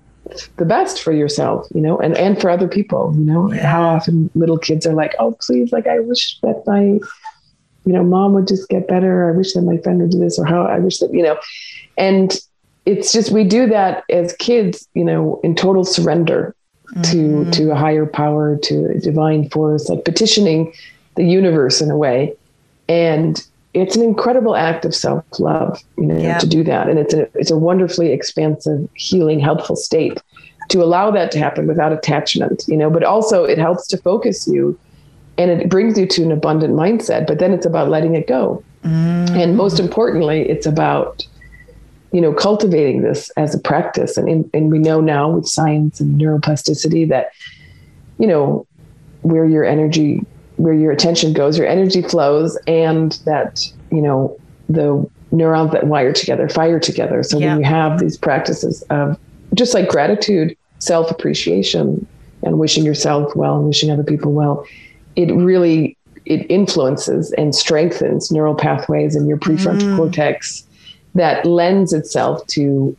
Speaker 2: the best for yourself you know and and for other people you know.
Speaker 3: Yeah.
Speaker 2: how often little kids are like oh please like i wish that my you know mom would just get better i wish that my friend would do this or how i wish that you know. And it's just we do that as kids you know in total surrender to mm-hmm. to a higher power to a divine force like petitioning the universe in a way. And it's an incredible act of self-love you know
Speaker 3: Yeah.
Speaker 2: to do that. And it's a it's a wonderfully expansive healing helpful state to allow that to happen without attachment you know. But also it helps to focus you and it brings you to an abundant mindset but then it's about letting it go. Mm. And most importantly it's about you know cultivating this as a practice. And in, and we know now with science and neuroplasticity that you know where your energy where your attention goes your energy flows and that you know the neurons that wire together fire together so
Speaker 3: Yeah.
Speaker 2: when you have these practices of just like gratitude self appreciation and wishing yourself well and wishing other people well it really it influences and strengthens neural pathways in your prefrontal mm. cortex that lends itself to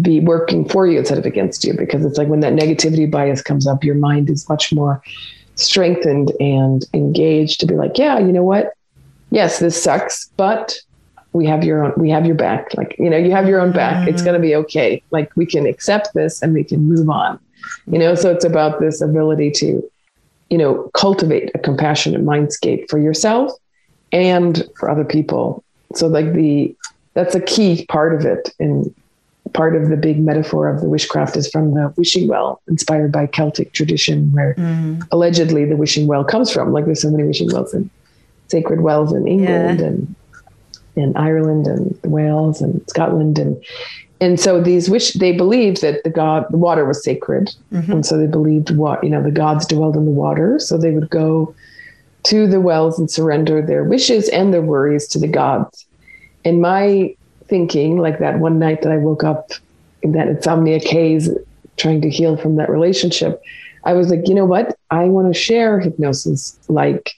Speaker 2: be working for you instead of against you because it's like when that negativity bias comes up your mind is much more strengthened and engaged to be like yeah you know what? Yes this sucks but we have your own we have your back. Like you know you have your own back. It's mm-hmm. going to be okay. Like we can accept this and we can move on. You know so it's about this ability to you know cultivate a compassionate mindscape for yourself and for other people. So like the that's a key part of it and part of the big metaphor of the Wishcraft is from the wishing well inspired by celtic tradition where mm-hmm. allegedly the wishing well comes from. Like there's so many wishing wells and sacred wells in england
Speaker 3: Yeah.
Speaker 2: and in ireland and wales and scotland. And and so these wish they believed that the god the water was sacred. Mm-hmm. And so they believed what you know the gods dwelled in the water. So they would go to the wells and surrender their wishes and their worries to the gods. And my thinking like that one night that i woke up in that insomnia haze trying to heal from that relationship i was like you know what? I want to share hypnosis like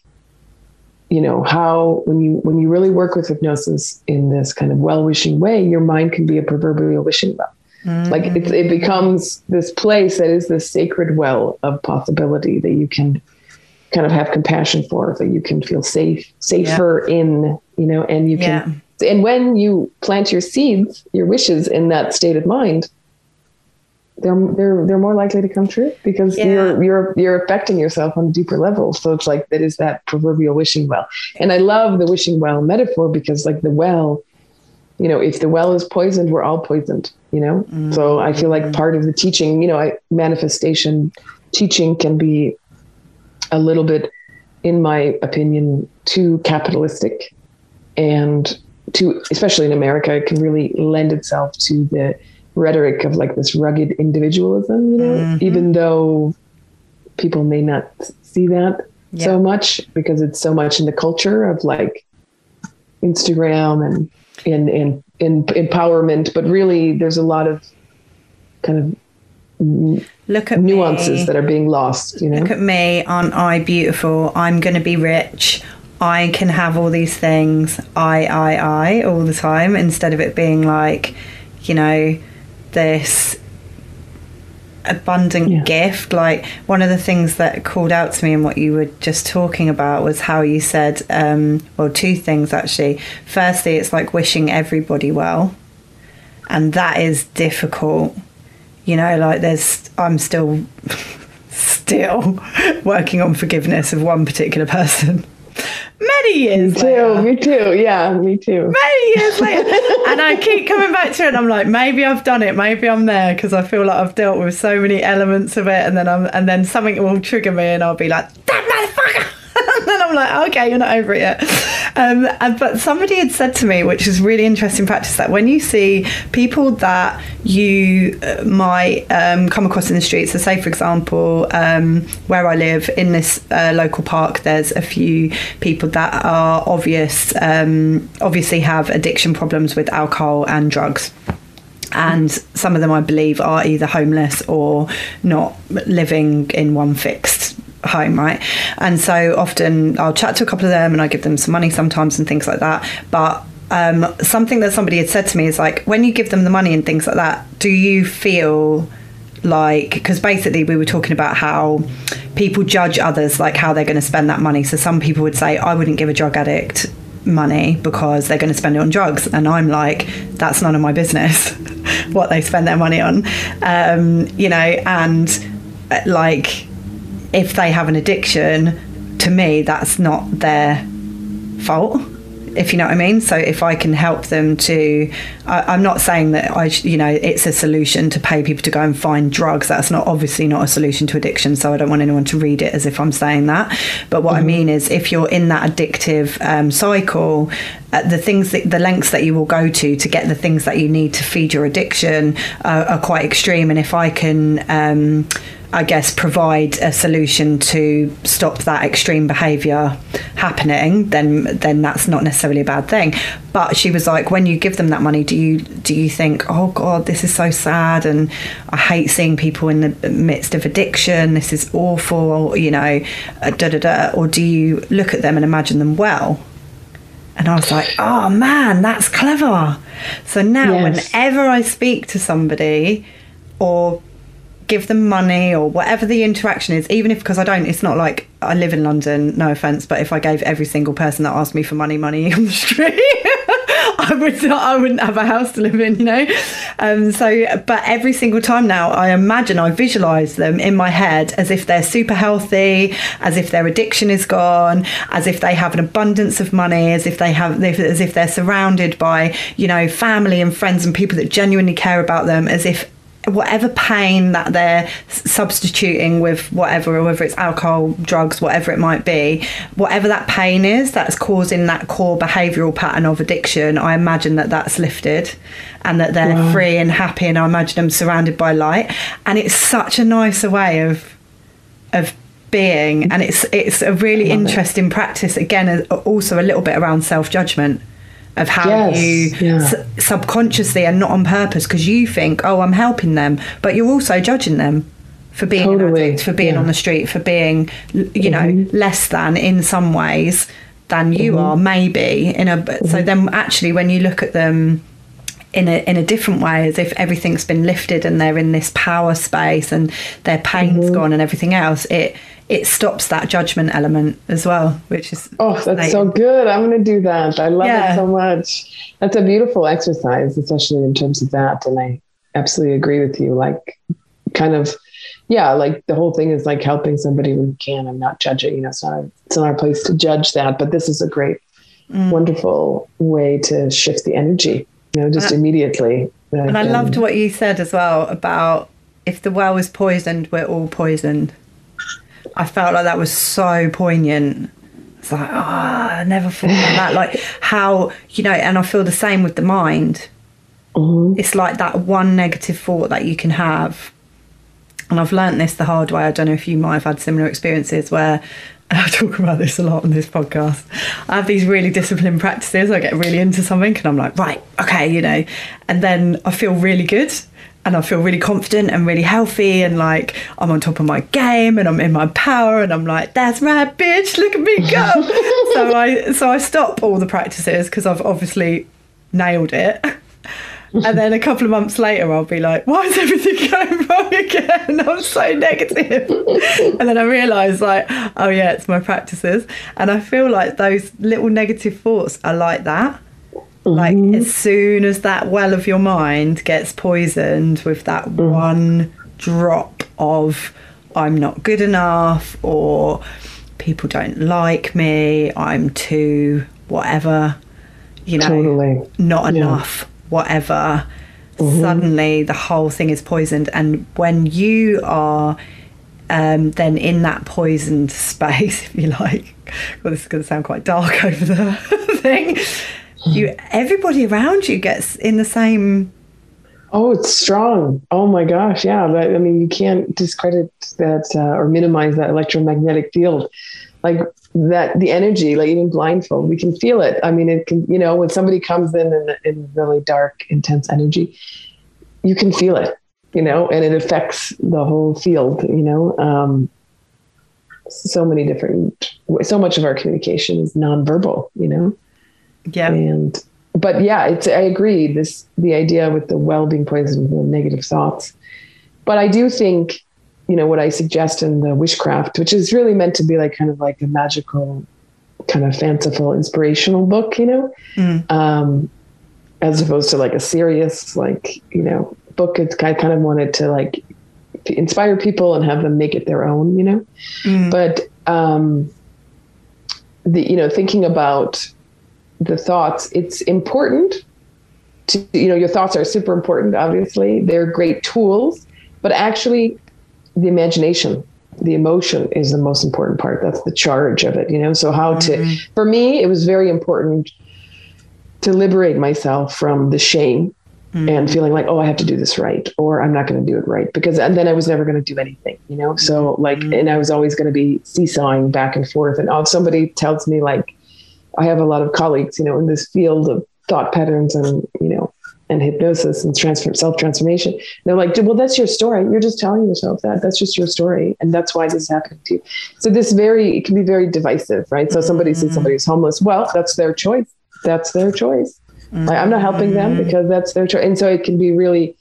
Speaker 2: you know how when you when you really work with hypnosis in this kind of well-wishing way your mind can be a proverbial wishing well. Like it, it becomes this place that is this sacred well of possibility that you can kind of have compassion for that you can feel safe safer in you know and you can and when you plant your seeds your wishes in that state of mind they're they're they're more likely to come true because
Speaker 3: Yeah.
Speaker 2: you're you're you're affecting yourself on a deeper level. So it's like that is that proverbial wishing well. And i love the wishing well metaphor because like the well you know if the well is poisoned we're all poisoned you know? Mm-hmm. So i feel like part of the teaching you know I, manifestation teaching can be a little bit in my opinion too capitalistic and to especially in america it can really lend itself to the rhetoric of like this rugged individualism you know mm-hmm. even though people may not see that
Speaker 3: Yeah.
Speaker 2: so much because it's so much in the culture of like Instagram and in in in empowerment, but really there's a lot of kind of
Speaker 3: look at
Speaker 2: nuances
Speaker 3: me.
Speaker 2: that are being lost. You know,
Speaker 3: look at me, aren't I beautiful? I'm going to be rich. I can have all these things. I, I, I, all the time. Instead of it being like, you know, this abundant
Speaker 2: Yeah.
Speaker 3: gift. Like one of the things that called out to me in what you were just talking about was how you said, um, well, two things actually. Firstly, it's like wishing everybody well, and that is difficult. You know, like there's, I'm still, still working on forgiveness of one particular person. Many years
Speaker 2: me too,
Speaker 3: later
Speaker 2: me too. Yeah, me too.
Speaker 3: many years later. and I keep coming back to it and I'm like, maybe I've done it, maybe I'm there because I feel like I've dealt with so many elements of it and then I'm and then something will trigger me and I'll be like, that motherfucker and then I'm like, okay, you're not over it yet. Um, and, but somebody had said to me, which is really interesting practice, that when you see people that you uh, might um, come across in the streets, so say for example, um, where I live in this uh, local park, there's a few people that are obvious, um, obviously have addiction problems with alcohol and drugs. And some of them I believe are either homeless or not living in one fixed home, right? And so often I'll chat to a couple of them and I give them some money sometimes and things like that. But um, something that somebody had said to me is like, when you give them the money and things like that, do you feel like because basically we were talking about how people judge others like how they're going to spend that money so some people would say i wouldn't give a drug addict money because they're going to spend it on drugs and i'm like that's none of my business what they spend their money on um, you know and uh, like if they have an addiction to me that's not their fault if you know what I mean. So if I can help them to, I, I'm not saying that I, you know, it's a solution to pay people to go and find drugs. That's not obviously not a solution to addiction. So I don't want anyone to read it as if I'm saying that. But what I mean is, if you're in that addictive um, cycle, uh, the things that the lengths that you will go to to get the things that you need to feed your addiction uh, are quite extreme. And if I can. Um, I guess provide a solution to stop that extreme behaviour happening, then then that's not necessarily a bad thing. But she was like, when you give them that money, do you do you think, oh God, this is so sad, and I hate seeing people in the midst of addiction. This is awful, you know, uh, da da da. Or do you look at them and imagine them well? And I was like, oh man, that's clever. So now,
Speaker 2: Yes.
Speaker 3: whenever I speak to somebody or give them money or whatever the interaction is, even if because I don't, it's not like I live in London, no offense, but if I gave every single person that asked me for money money on the street, I would not, I wouldn't have a house to live in, you know. Um, so, but every single time now, I imagine I visualize them in my head as if they're super healthy, as if their addiction is gone, as if they have an abundance of money, as if they have, as if they're surrounded by you know family and friends and people that genuinely care about them, as if whatever pain that they're substituting with whatever, whether it's alcohol, drugs, whatever it might be, whatever that pain is that's causing that core behavioural pattern of addiction, I imagine that that's lifted and that they're
Speaker 2: Wow.
Speaker 3: free and happy, and I imagine them surrounded by light. And it's such a nicer way of of being, and it's it's a really
Speaker 2: love it.
Speaker 3: interesting practice. Again, also a little bit around self judgment of how
Speaker 2: Yes,
Speaker 3: you
Speaker 2: yeah.
Speaker 3: s- subconsciously and not on purpose because you think, oh, I'm helping them, but you're also judging them for being an
Speaker 2: Totally,
Speaker 3: addict, for being
Speaker 2: yeah.
Speaker 3: on the street, for being, you know,
Speaker 2: Mhm.
Speaker 3: less than in some ways than you
Speaker 2: Mm-hmm.
Speaker 3: are, maybe. In a but so then actually when you look at them in a in a different way, as if everything's been lifted and they're in this power space and their pain's
Speaker 2: Mm-hmm.
Speaker 3: gone and everything else, it it stops that judgment element as well, which is
Speaker 2: Oh, that's so good. I'm going to do that. I love
Speaker 3: Yeah.
Speaker 2: it so much. That's a beautiful exercise, especially in terms of that. And I absolutely agree with you. Like, kind of, yeah, like the whole thing is like helping somebody when you can and not judging. You know, it's not, it's not our place to judge that, but this is a great,
Speaker 3: Mm.
Speaker 2: wonderful way to shift the energy, you know, just
Speaker 3: And
Speaker 2: immediately.
Speaker 3: And I loved
Speaker 2: um,
Speaker 3: what you said as well about if the well is poisoned, we're all poisoned. I felt like that was so poignant. It's like, oh, I never thought about that. Like how, you know, and I feel the same with the mind.
Speaker 2: mhm.
Speaker 3: It's like that one negative thought that you can have. And I've learnt this the hard way. I don't know if you might have had similar experiences where I talk about this a lot on this podcast. I have these really disciplined practices. I get really into something and I'm like, right, okay, you know, and then I feel really good and I feel really confident and really healthy and like I'm on top of my game and I'm in my power and I'm like, that's right, bitch, look at me go. so I so I stop all the practices because I've obviously nailed it. and then a couple of months later, I'll be like, why is everything going wrong again? I'm so negative. and then I realise, like, oh, yeah, it's my practices. And I feel like those little negative thoughts are like that. Mm-hmm. Like, as soon as that well of your mind gets poisoned with that mm-hmm. one drop of, I'm not good enough, or people don't like me, I'm too whatever, you know, totally. not yeah. enough whatever, mm-hmm. suddenly the whole thing is poisoned. And when you are um, then in that poisoned space, if you like, well, this is going to sound quite dark over the thing. You, everybody around you gets in the same.
Speaker 2: Oh, it's strong. Oh my gosh, yeah. but, I mean, you can't discredit that uh, or minimize that electromagnetic field. Like that the energy, like even blindfold, we can feel it. I mean, it can, you know, when somebody comes in in, in really dark, intense energy, you can feel it, you know, and it affects the whole field, you know. Um, so many different, so much of our communication is nonverbal, you know.
Speaker 3: Yeah.
Speaker 2: And, but yeah, it's, I agree. This, the idea with the well being poisoned with negative thoughts. But I do think you know what I suggest in the Wishcraft, which is really meant to be like kind of like a magical, kind of fanciful, inspirational book, you know, mm. um, as opposed to like a serious like you know book. It's I kind of wanted to like inspire people and have them make it their own, you know. Mm. But um, the you know thinking about the thoughts, it's important to you know your thoughts are super important. Obviously, they're great tools, but actually the imagination the emotion is the most important part that's the charge of it you know so how mm-hmm. to for me it was very important to liberate myself from the shame mm-hmm. and feeling like oh i have to do this right or i'm not going to do it right because and then i was never going to do anything you know so like mm-hmm. and i was always going to be seesawing back and forth and if somebody tells me like i have a lot of colleagues you know in this field of thought patterns and you know and hypnosis and transfer, self transformation. They're like, well, that's your story. You're just telling yourself that. That's just your story, and that's why this is happening to you. So this very it can be very divisive, right? So somebody mm-hmm. sees somebody who's homeless. Well, that's their choice. That's their choice. Mm-hmm. Like, I'm not helping them mm-hmm. because that's their choice, and so it can be really.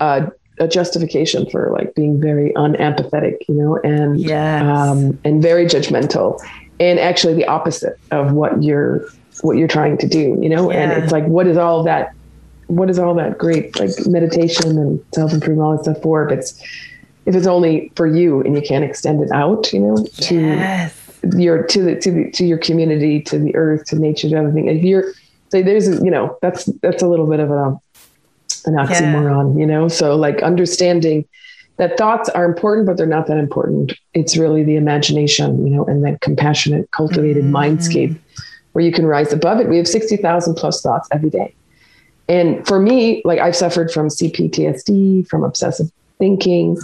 Speaker 2: Uh, a justification for like being very unempathetic, you know, and
Speaker 3: yes.
Speaker 2: um, and very judgmental, and actually the opposite of what you're what you're trying to do, you know. Yeah. And it's like, what is all that what is all that great like meditation and self improvement all that stuff for if it's if it's only for you and you can't extend it out, you know, to yes. your to the to the to your community, to the earth, to nature, to everything. If you're say there's a, you know, that's that's a little bit of a an oxymoron, yeah. you know. So like understanding that thoughts are important, but they're not that important. It's really the imagination, you know, and that compassionate, cultivated mm-hmm. mindscape where you can rise above it. We have 60,000 plus thoughts every day. And for me, like I've suffered from CPTSD, from obsessive thinking.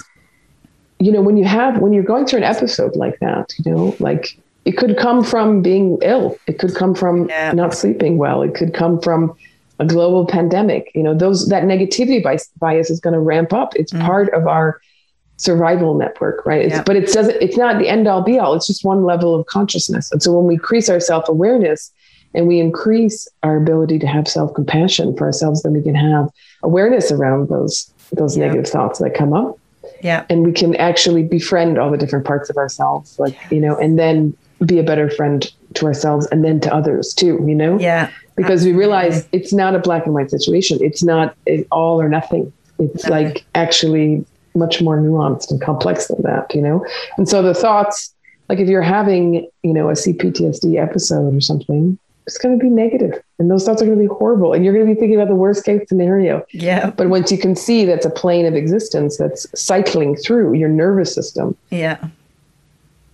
Speaker 2: You know, when you have, when you're going through an episode like that, you know, like it could come from being ill. It could come from yeah. not sleeping well. It could come from a global pandemic. You know, those, that negativity bias, bias is going to ramp up. It's mm. part of our survival network, right? It's, yeah. But it doesn't, it's not the end all be all. It's just one level of consciousness. And so when we increase our self awareness, and we increase our ability to have self-compassion for ourselves then we can have awareness around those those yeah. negative thoughts that come up
Speaker 3: yeah
Speaker 2: and we can actually befriend all the different parts of ourselves like you know and then be a better friend to ourselves and then to others too you know
Speaker 3: yeah
Speaker 2: because we realize it's not a black and white situation. It's not all or nothing. It's like actually much more nuanced and complex than that you know? And so the thoughts like if you're having you know a cptsd episode or something it's going to be negative. And those thoughts are going to be horrible. And you're going to be thinking about the worst case scenario.
Speaker 3: Yeah.
Speaker 2: But once you can see that's a plane of existence that's cycling through your nervous system
Speaker 3: yeah.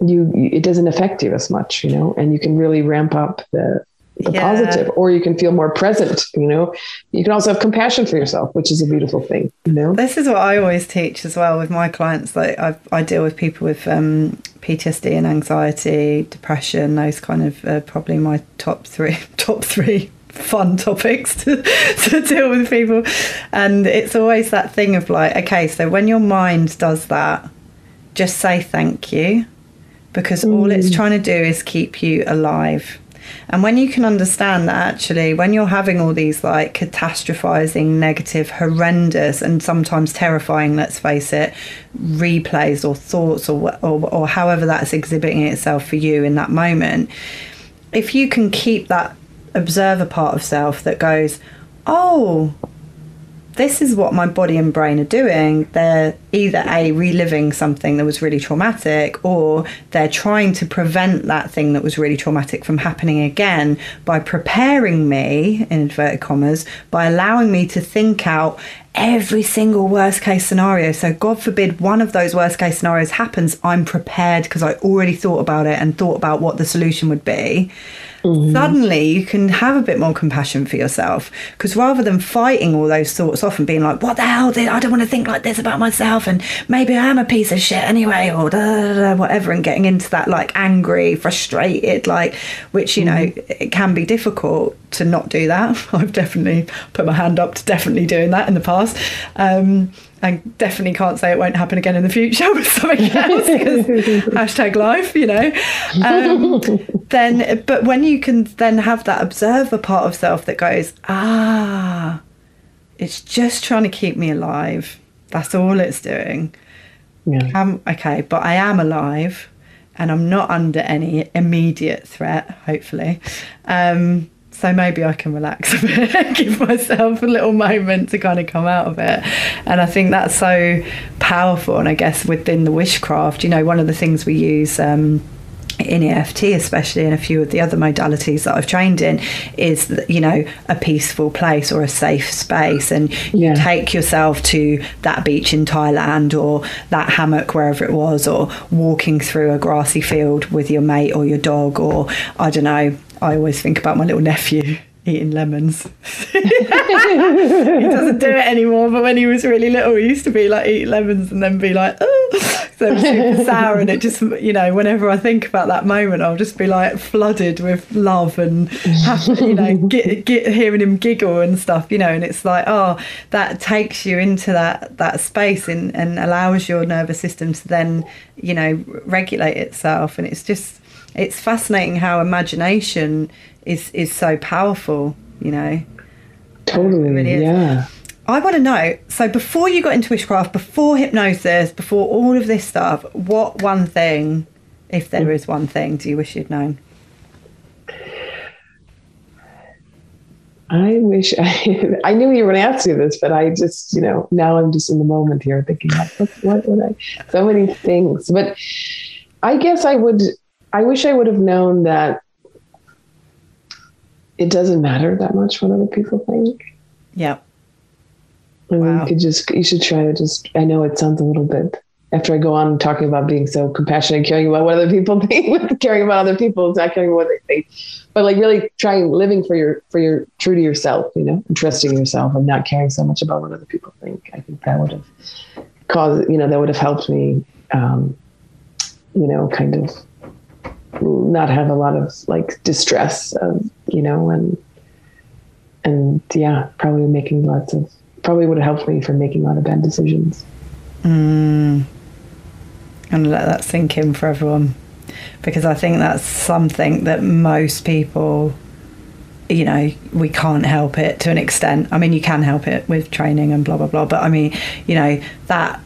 Speaker 2: you, it doesn't affect you as much you know? And you can really ramp up the the
Speaker 3: Yeah.
Speaker 2: positive, or you can feel more present. You know, you can also have compassion for yourself, which is a beautiful thing. You know,
Speaker 3: This is what I always teach as well with my clients. Like I, I deal with people with um, PTSD and anxiety, depression. Those kind of uh, probably my top three, top three fun topics to, to deal with people. And it's always that thing of like, okay, so when your mind does that, just say thank you, because all it's trying to do is keep you alive. And when you can understand that actually, when you're having all these like catastrophizing, negative, horrendous, and sometimes terrifying, let's face it, replays or thoughts or, or, or however that's exhibiting itself for you in that moment, if you can keep that observer part of self that goes, oh, this is what my body and brain are doing. They're either A, reliving something that was really traumatic, or they're trying to prevent that thing that was really traumatic from happening again by preparing me, in inverted commas, by allowing me to think out every single worst case scenario. So, God forbid one of those worst case scenarios happens, I'm prepared because I already thought about it and thought about what the solution would be suddenly you can have a bit more compassion for yourself because rather than fighting all those thoughts off and being like what the hell did i don't want to think like this about myself and maybe i am a piece of shit anyway or da, da, da, whatever and getting into that like angry frustrated like which you know it can be difficult to not do that. I've definitely put my hand up to definitely doing that in the past. Um and definitely can't say it won't happen again in the future with something else hashtag life you know? Um, then but when you can then have that observer part of self that goes ah it's just trying to keep me alive. That's all it's doing.
Speaker 2: Yeah.
Speaker 3: um, okay but i am alive and i'm not under any immediate threat hopefully. Um, so maybe I can relax a bit, give myself a little moment to kind of come out of it. And I think that's so powerful. And I guess within the wishcraft, you know, one of the things we use. Um, in EFT, especially in a few of the other modalities that I've trained in, is you know a peaceful place or a safe space, and you take yourself to that beach in Thailand or that hammock wherever it was, or walking through a grassy field with your mate or your dog, or I don't know. I always think about my little nephew eating lemons. he doesn't do it anymore, but when he was really little, he used to be like eat lemons and then be like, oh, super sour. And it just, you know, whenever I think about that moment, I'll just be like flooded with love and, have, you know, get, get hearing him giggle and stuff, you know. And it's like, oh, that takes you into that that space and, and allows your nervous system to then, you know, regulate itself. And it's just, it's fascinating how imagination is is so powerful, you know.
Speaker 2: Totally.
Speaker 3: Really
Speaker 2: yeah.
Speaker 3: I want to know. So, before you got into Wishcraft, before hypnosis, before all of this stuff, what one thing, if there is one thing, do you wish you'd known?
Speaker 2: I wish I, I knew you were going to ask me this, but I just, you know, now I'm just in the moment here thinking, like, what, what would I, so many things. But I guess I would, I wish I would have known that it doesn't matter that much what other people think.
Speaker 3: Yeah.
Speaker 2: And
Speaker 3: Wow.
Speaker 2: you could just, you should try to just, I know it sounds a little bit, after I go on talking about being so compassionate and caring about what other people think, caring about other people, not caring about what they think, but like really trying living for your, for your true to yourself, you know, and trusting yourself and not caring so much about what other people think. I think that would have caused, you know, that would have helped me, um, you know, kind of not have a lot of like distress, of, you know, and, and yeah, probably making lots of, probably would have helped me for making lot of bad decisions.
Speaker 3: Mm. And let that sink in for everyone. Because I think that's something that most people, you know, we can't help it to an extent. I mean, you can help it with training and blah, blah, blah. But I mean, you know, that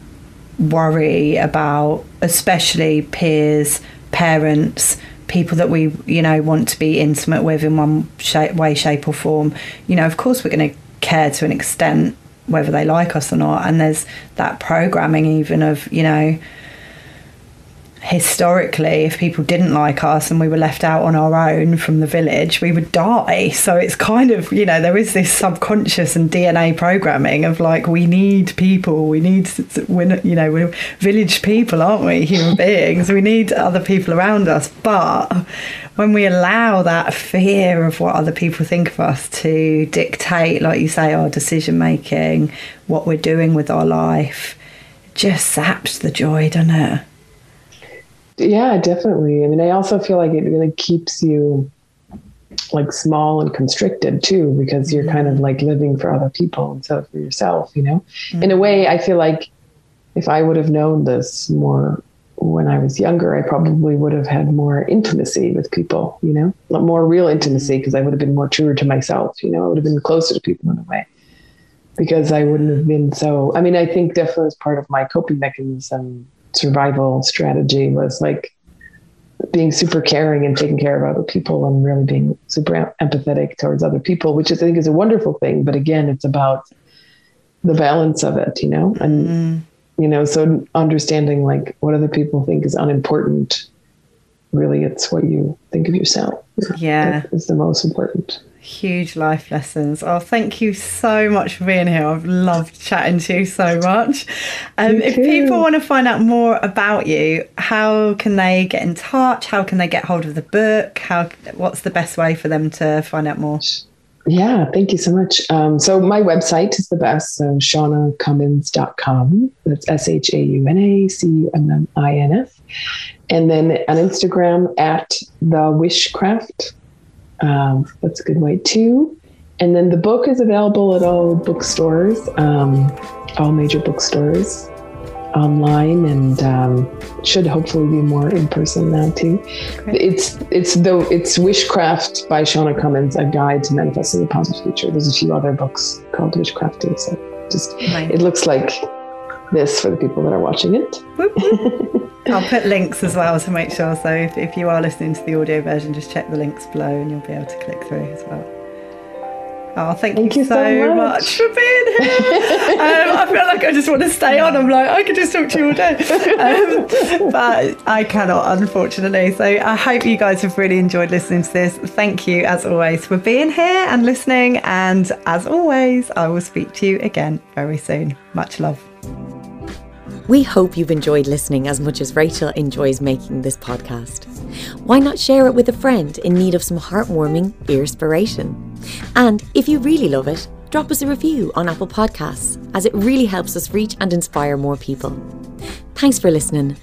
Speaker 3: worry about, especially peers, parents, people that we, you know, want to be intimate with in one shape, way, shape, or form, you know, of course we're going to care to an extent whether they like us or not. And there's that programming, even of, you know, historically, if people didn't like us and we were left out on our own from the village, we would die. So it's kind of, you know, there is this subconscious and DNA programming of like, we need people, we need, we're, you know, we're village people, aren't we? Human beings. We need other people around us. But when we allow that fear of what other people think of us to dictate, like you say, our decision making, what we're doing with our life, just saps the joy, doesn't it?
Speaker 2: Yeah, definitely. I mean, I also feel like it really keeps you like small and constricted too, because you're kind of like living for other people instead of for yourself, you know? Mm-hmm. In a way, I feel like if I would have known this more when I was younger, I probably would have had more intimacy with people, you know, more real intimacy because I would have been more true to myself, you know, I would have been closer to people in a way because I wouldn't have been so. I mean, I think definitely as part of my coping mechanism, survival strategy was like being super caring and taking care of other people and really being super empathetic towards other people, which I think is a wonderful thing. But again, it's about the balance of it, you know, and. Mm you know so understanding like what other people think is unimportant really it's what you think of yourself
Speaker 3: yeah.
Speaker 2: is the most important.
Speaker 3: Huge life lessons. Oh thank you so much for being here. I've loved chatting to you so much. Um, if people want to find out more about you how can they get in touch? How can they get hold of the book? How what's the best way for them to find out more
Speaker 2: yeah, thank you so much. Um, so my website is the best, so shaunacummins.com. That's S-H-A-U-N-A-C-U-M-M-I-N-S. And then on Instagram at the Wishcraft. Um, that's a good way too. And then the book is available at all bookstores, um, all major bookstores online and um, should hopefully be more in person now too. Great. It's it's the it's Wishcraft by Shauna Cummins, a guide to manifesting a positive future. There's a few other books called Wishcrafting, so just right. it looks like this for the people that are watching it.
Speaker 3: I'll put links as well to make sure. So if, if you are listening to the audio version, just check the links below and you'll be able to click through as well. Oh, thank, thank you, you, so, so much. much. for being here. um, I feel like I just want to stay on. I'm like, I could just talk to you all day. Um, but I cannot, unfortunately. So I hope you guys have really enjoyed listening to this. Thank you, as always, for being here and listening. And as always, I will speak to you again very soon. Much love.
Speaker 1: We hope you've enjoyed listening as much as Rachel enjoys making this podcast. Why not share it with a friend in need of some heartwarming inspiration? And if you really love it, drop us a review on Apple Podcasts, as it really helps us reach and inspire more people. Thanks for listening.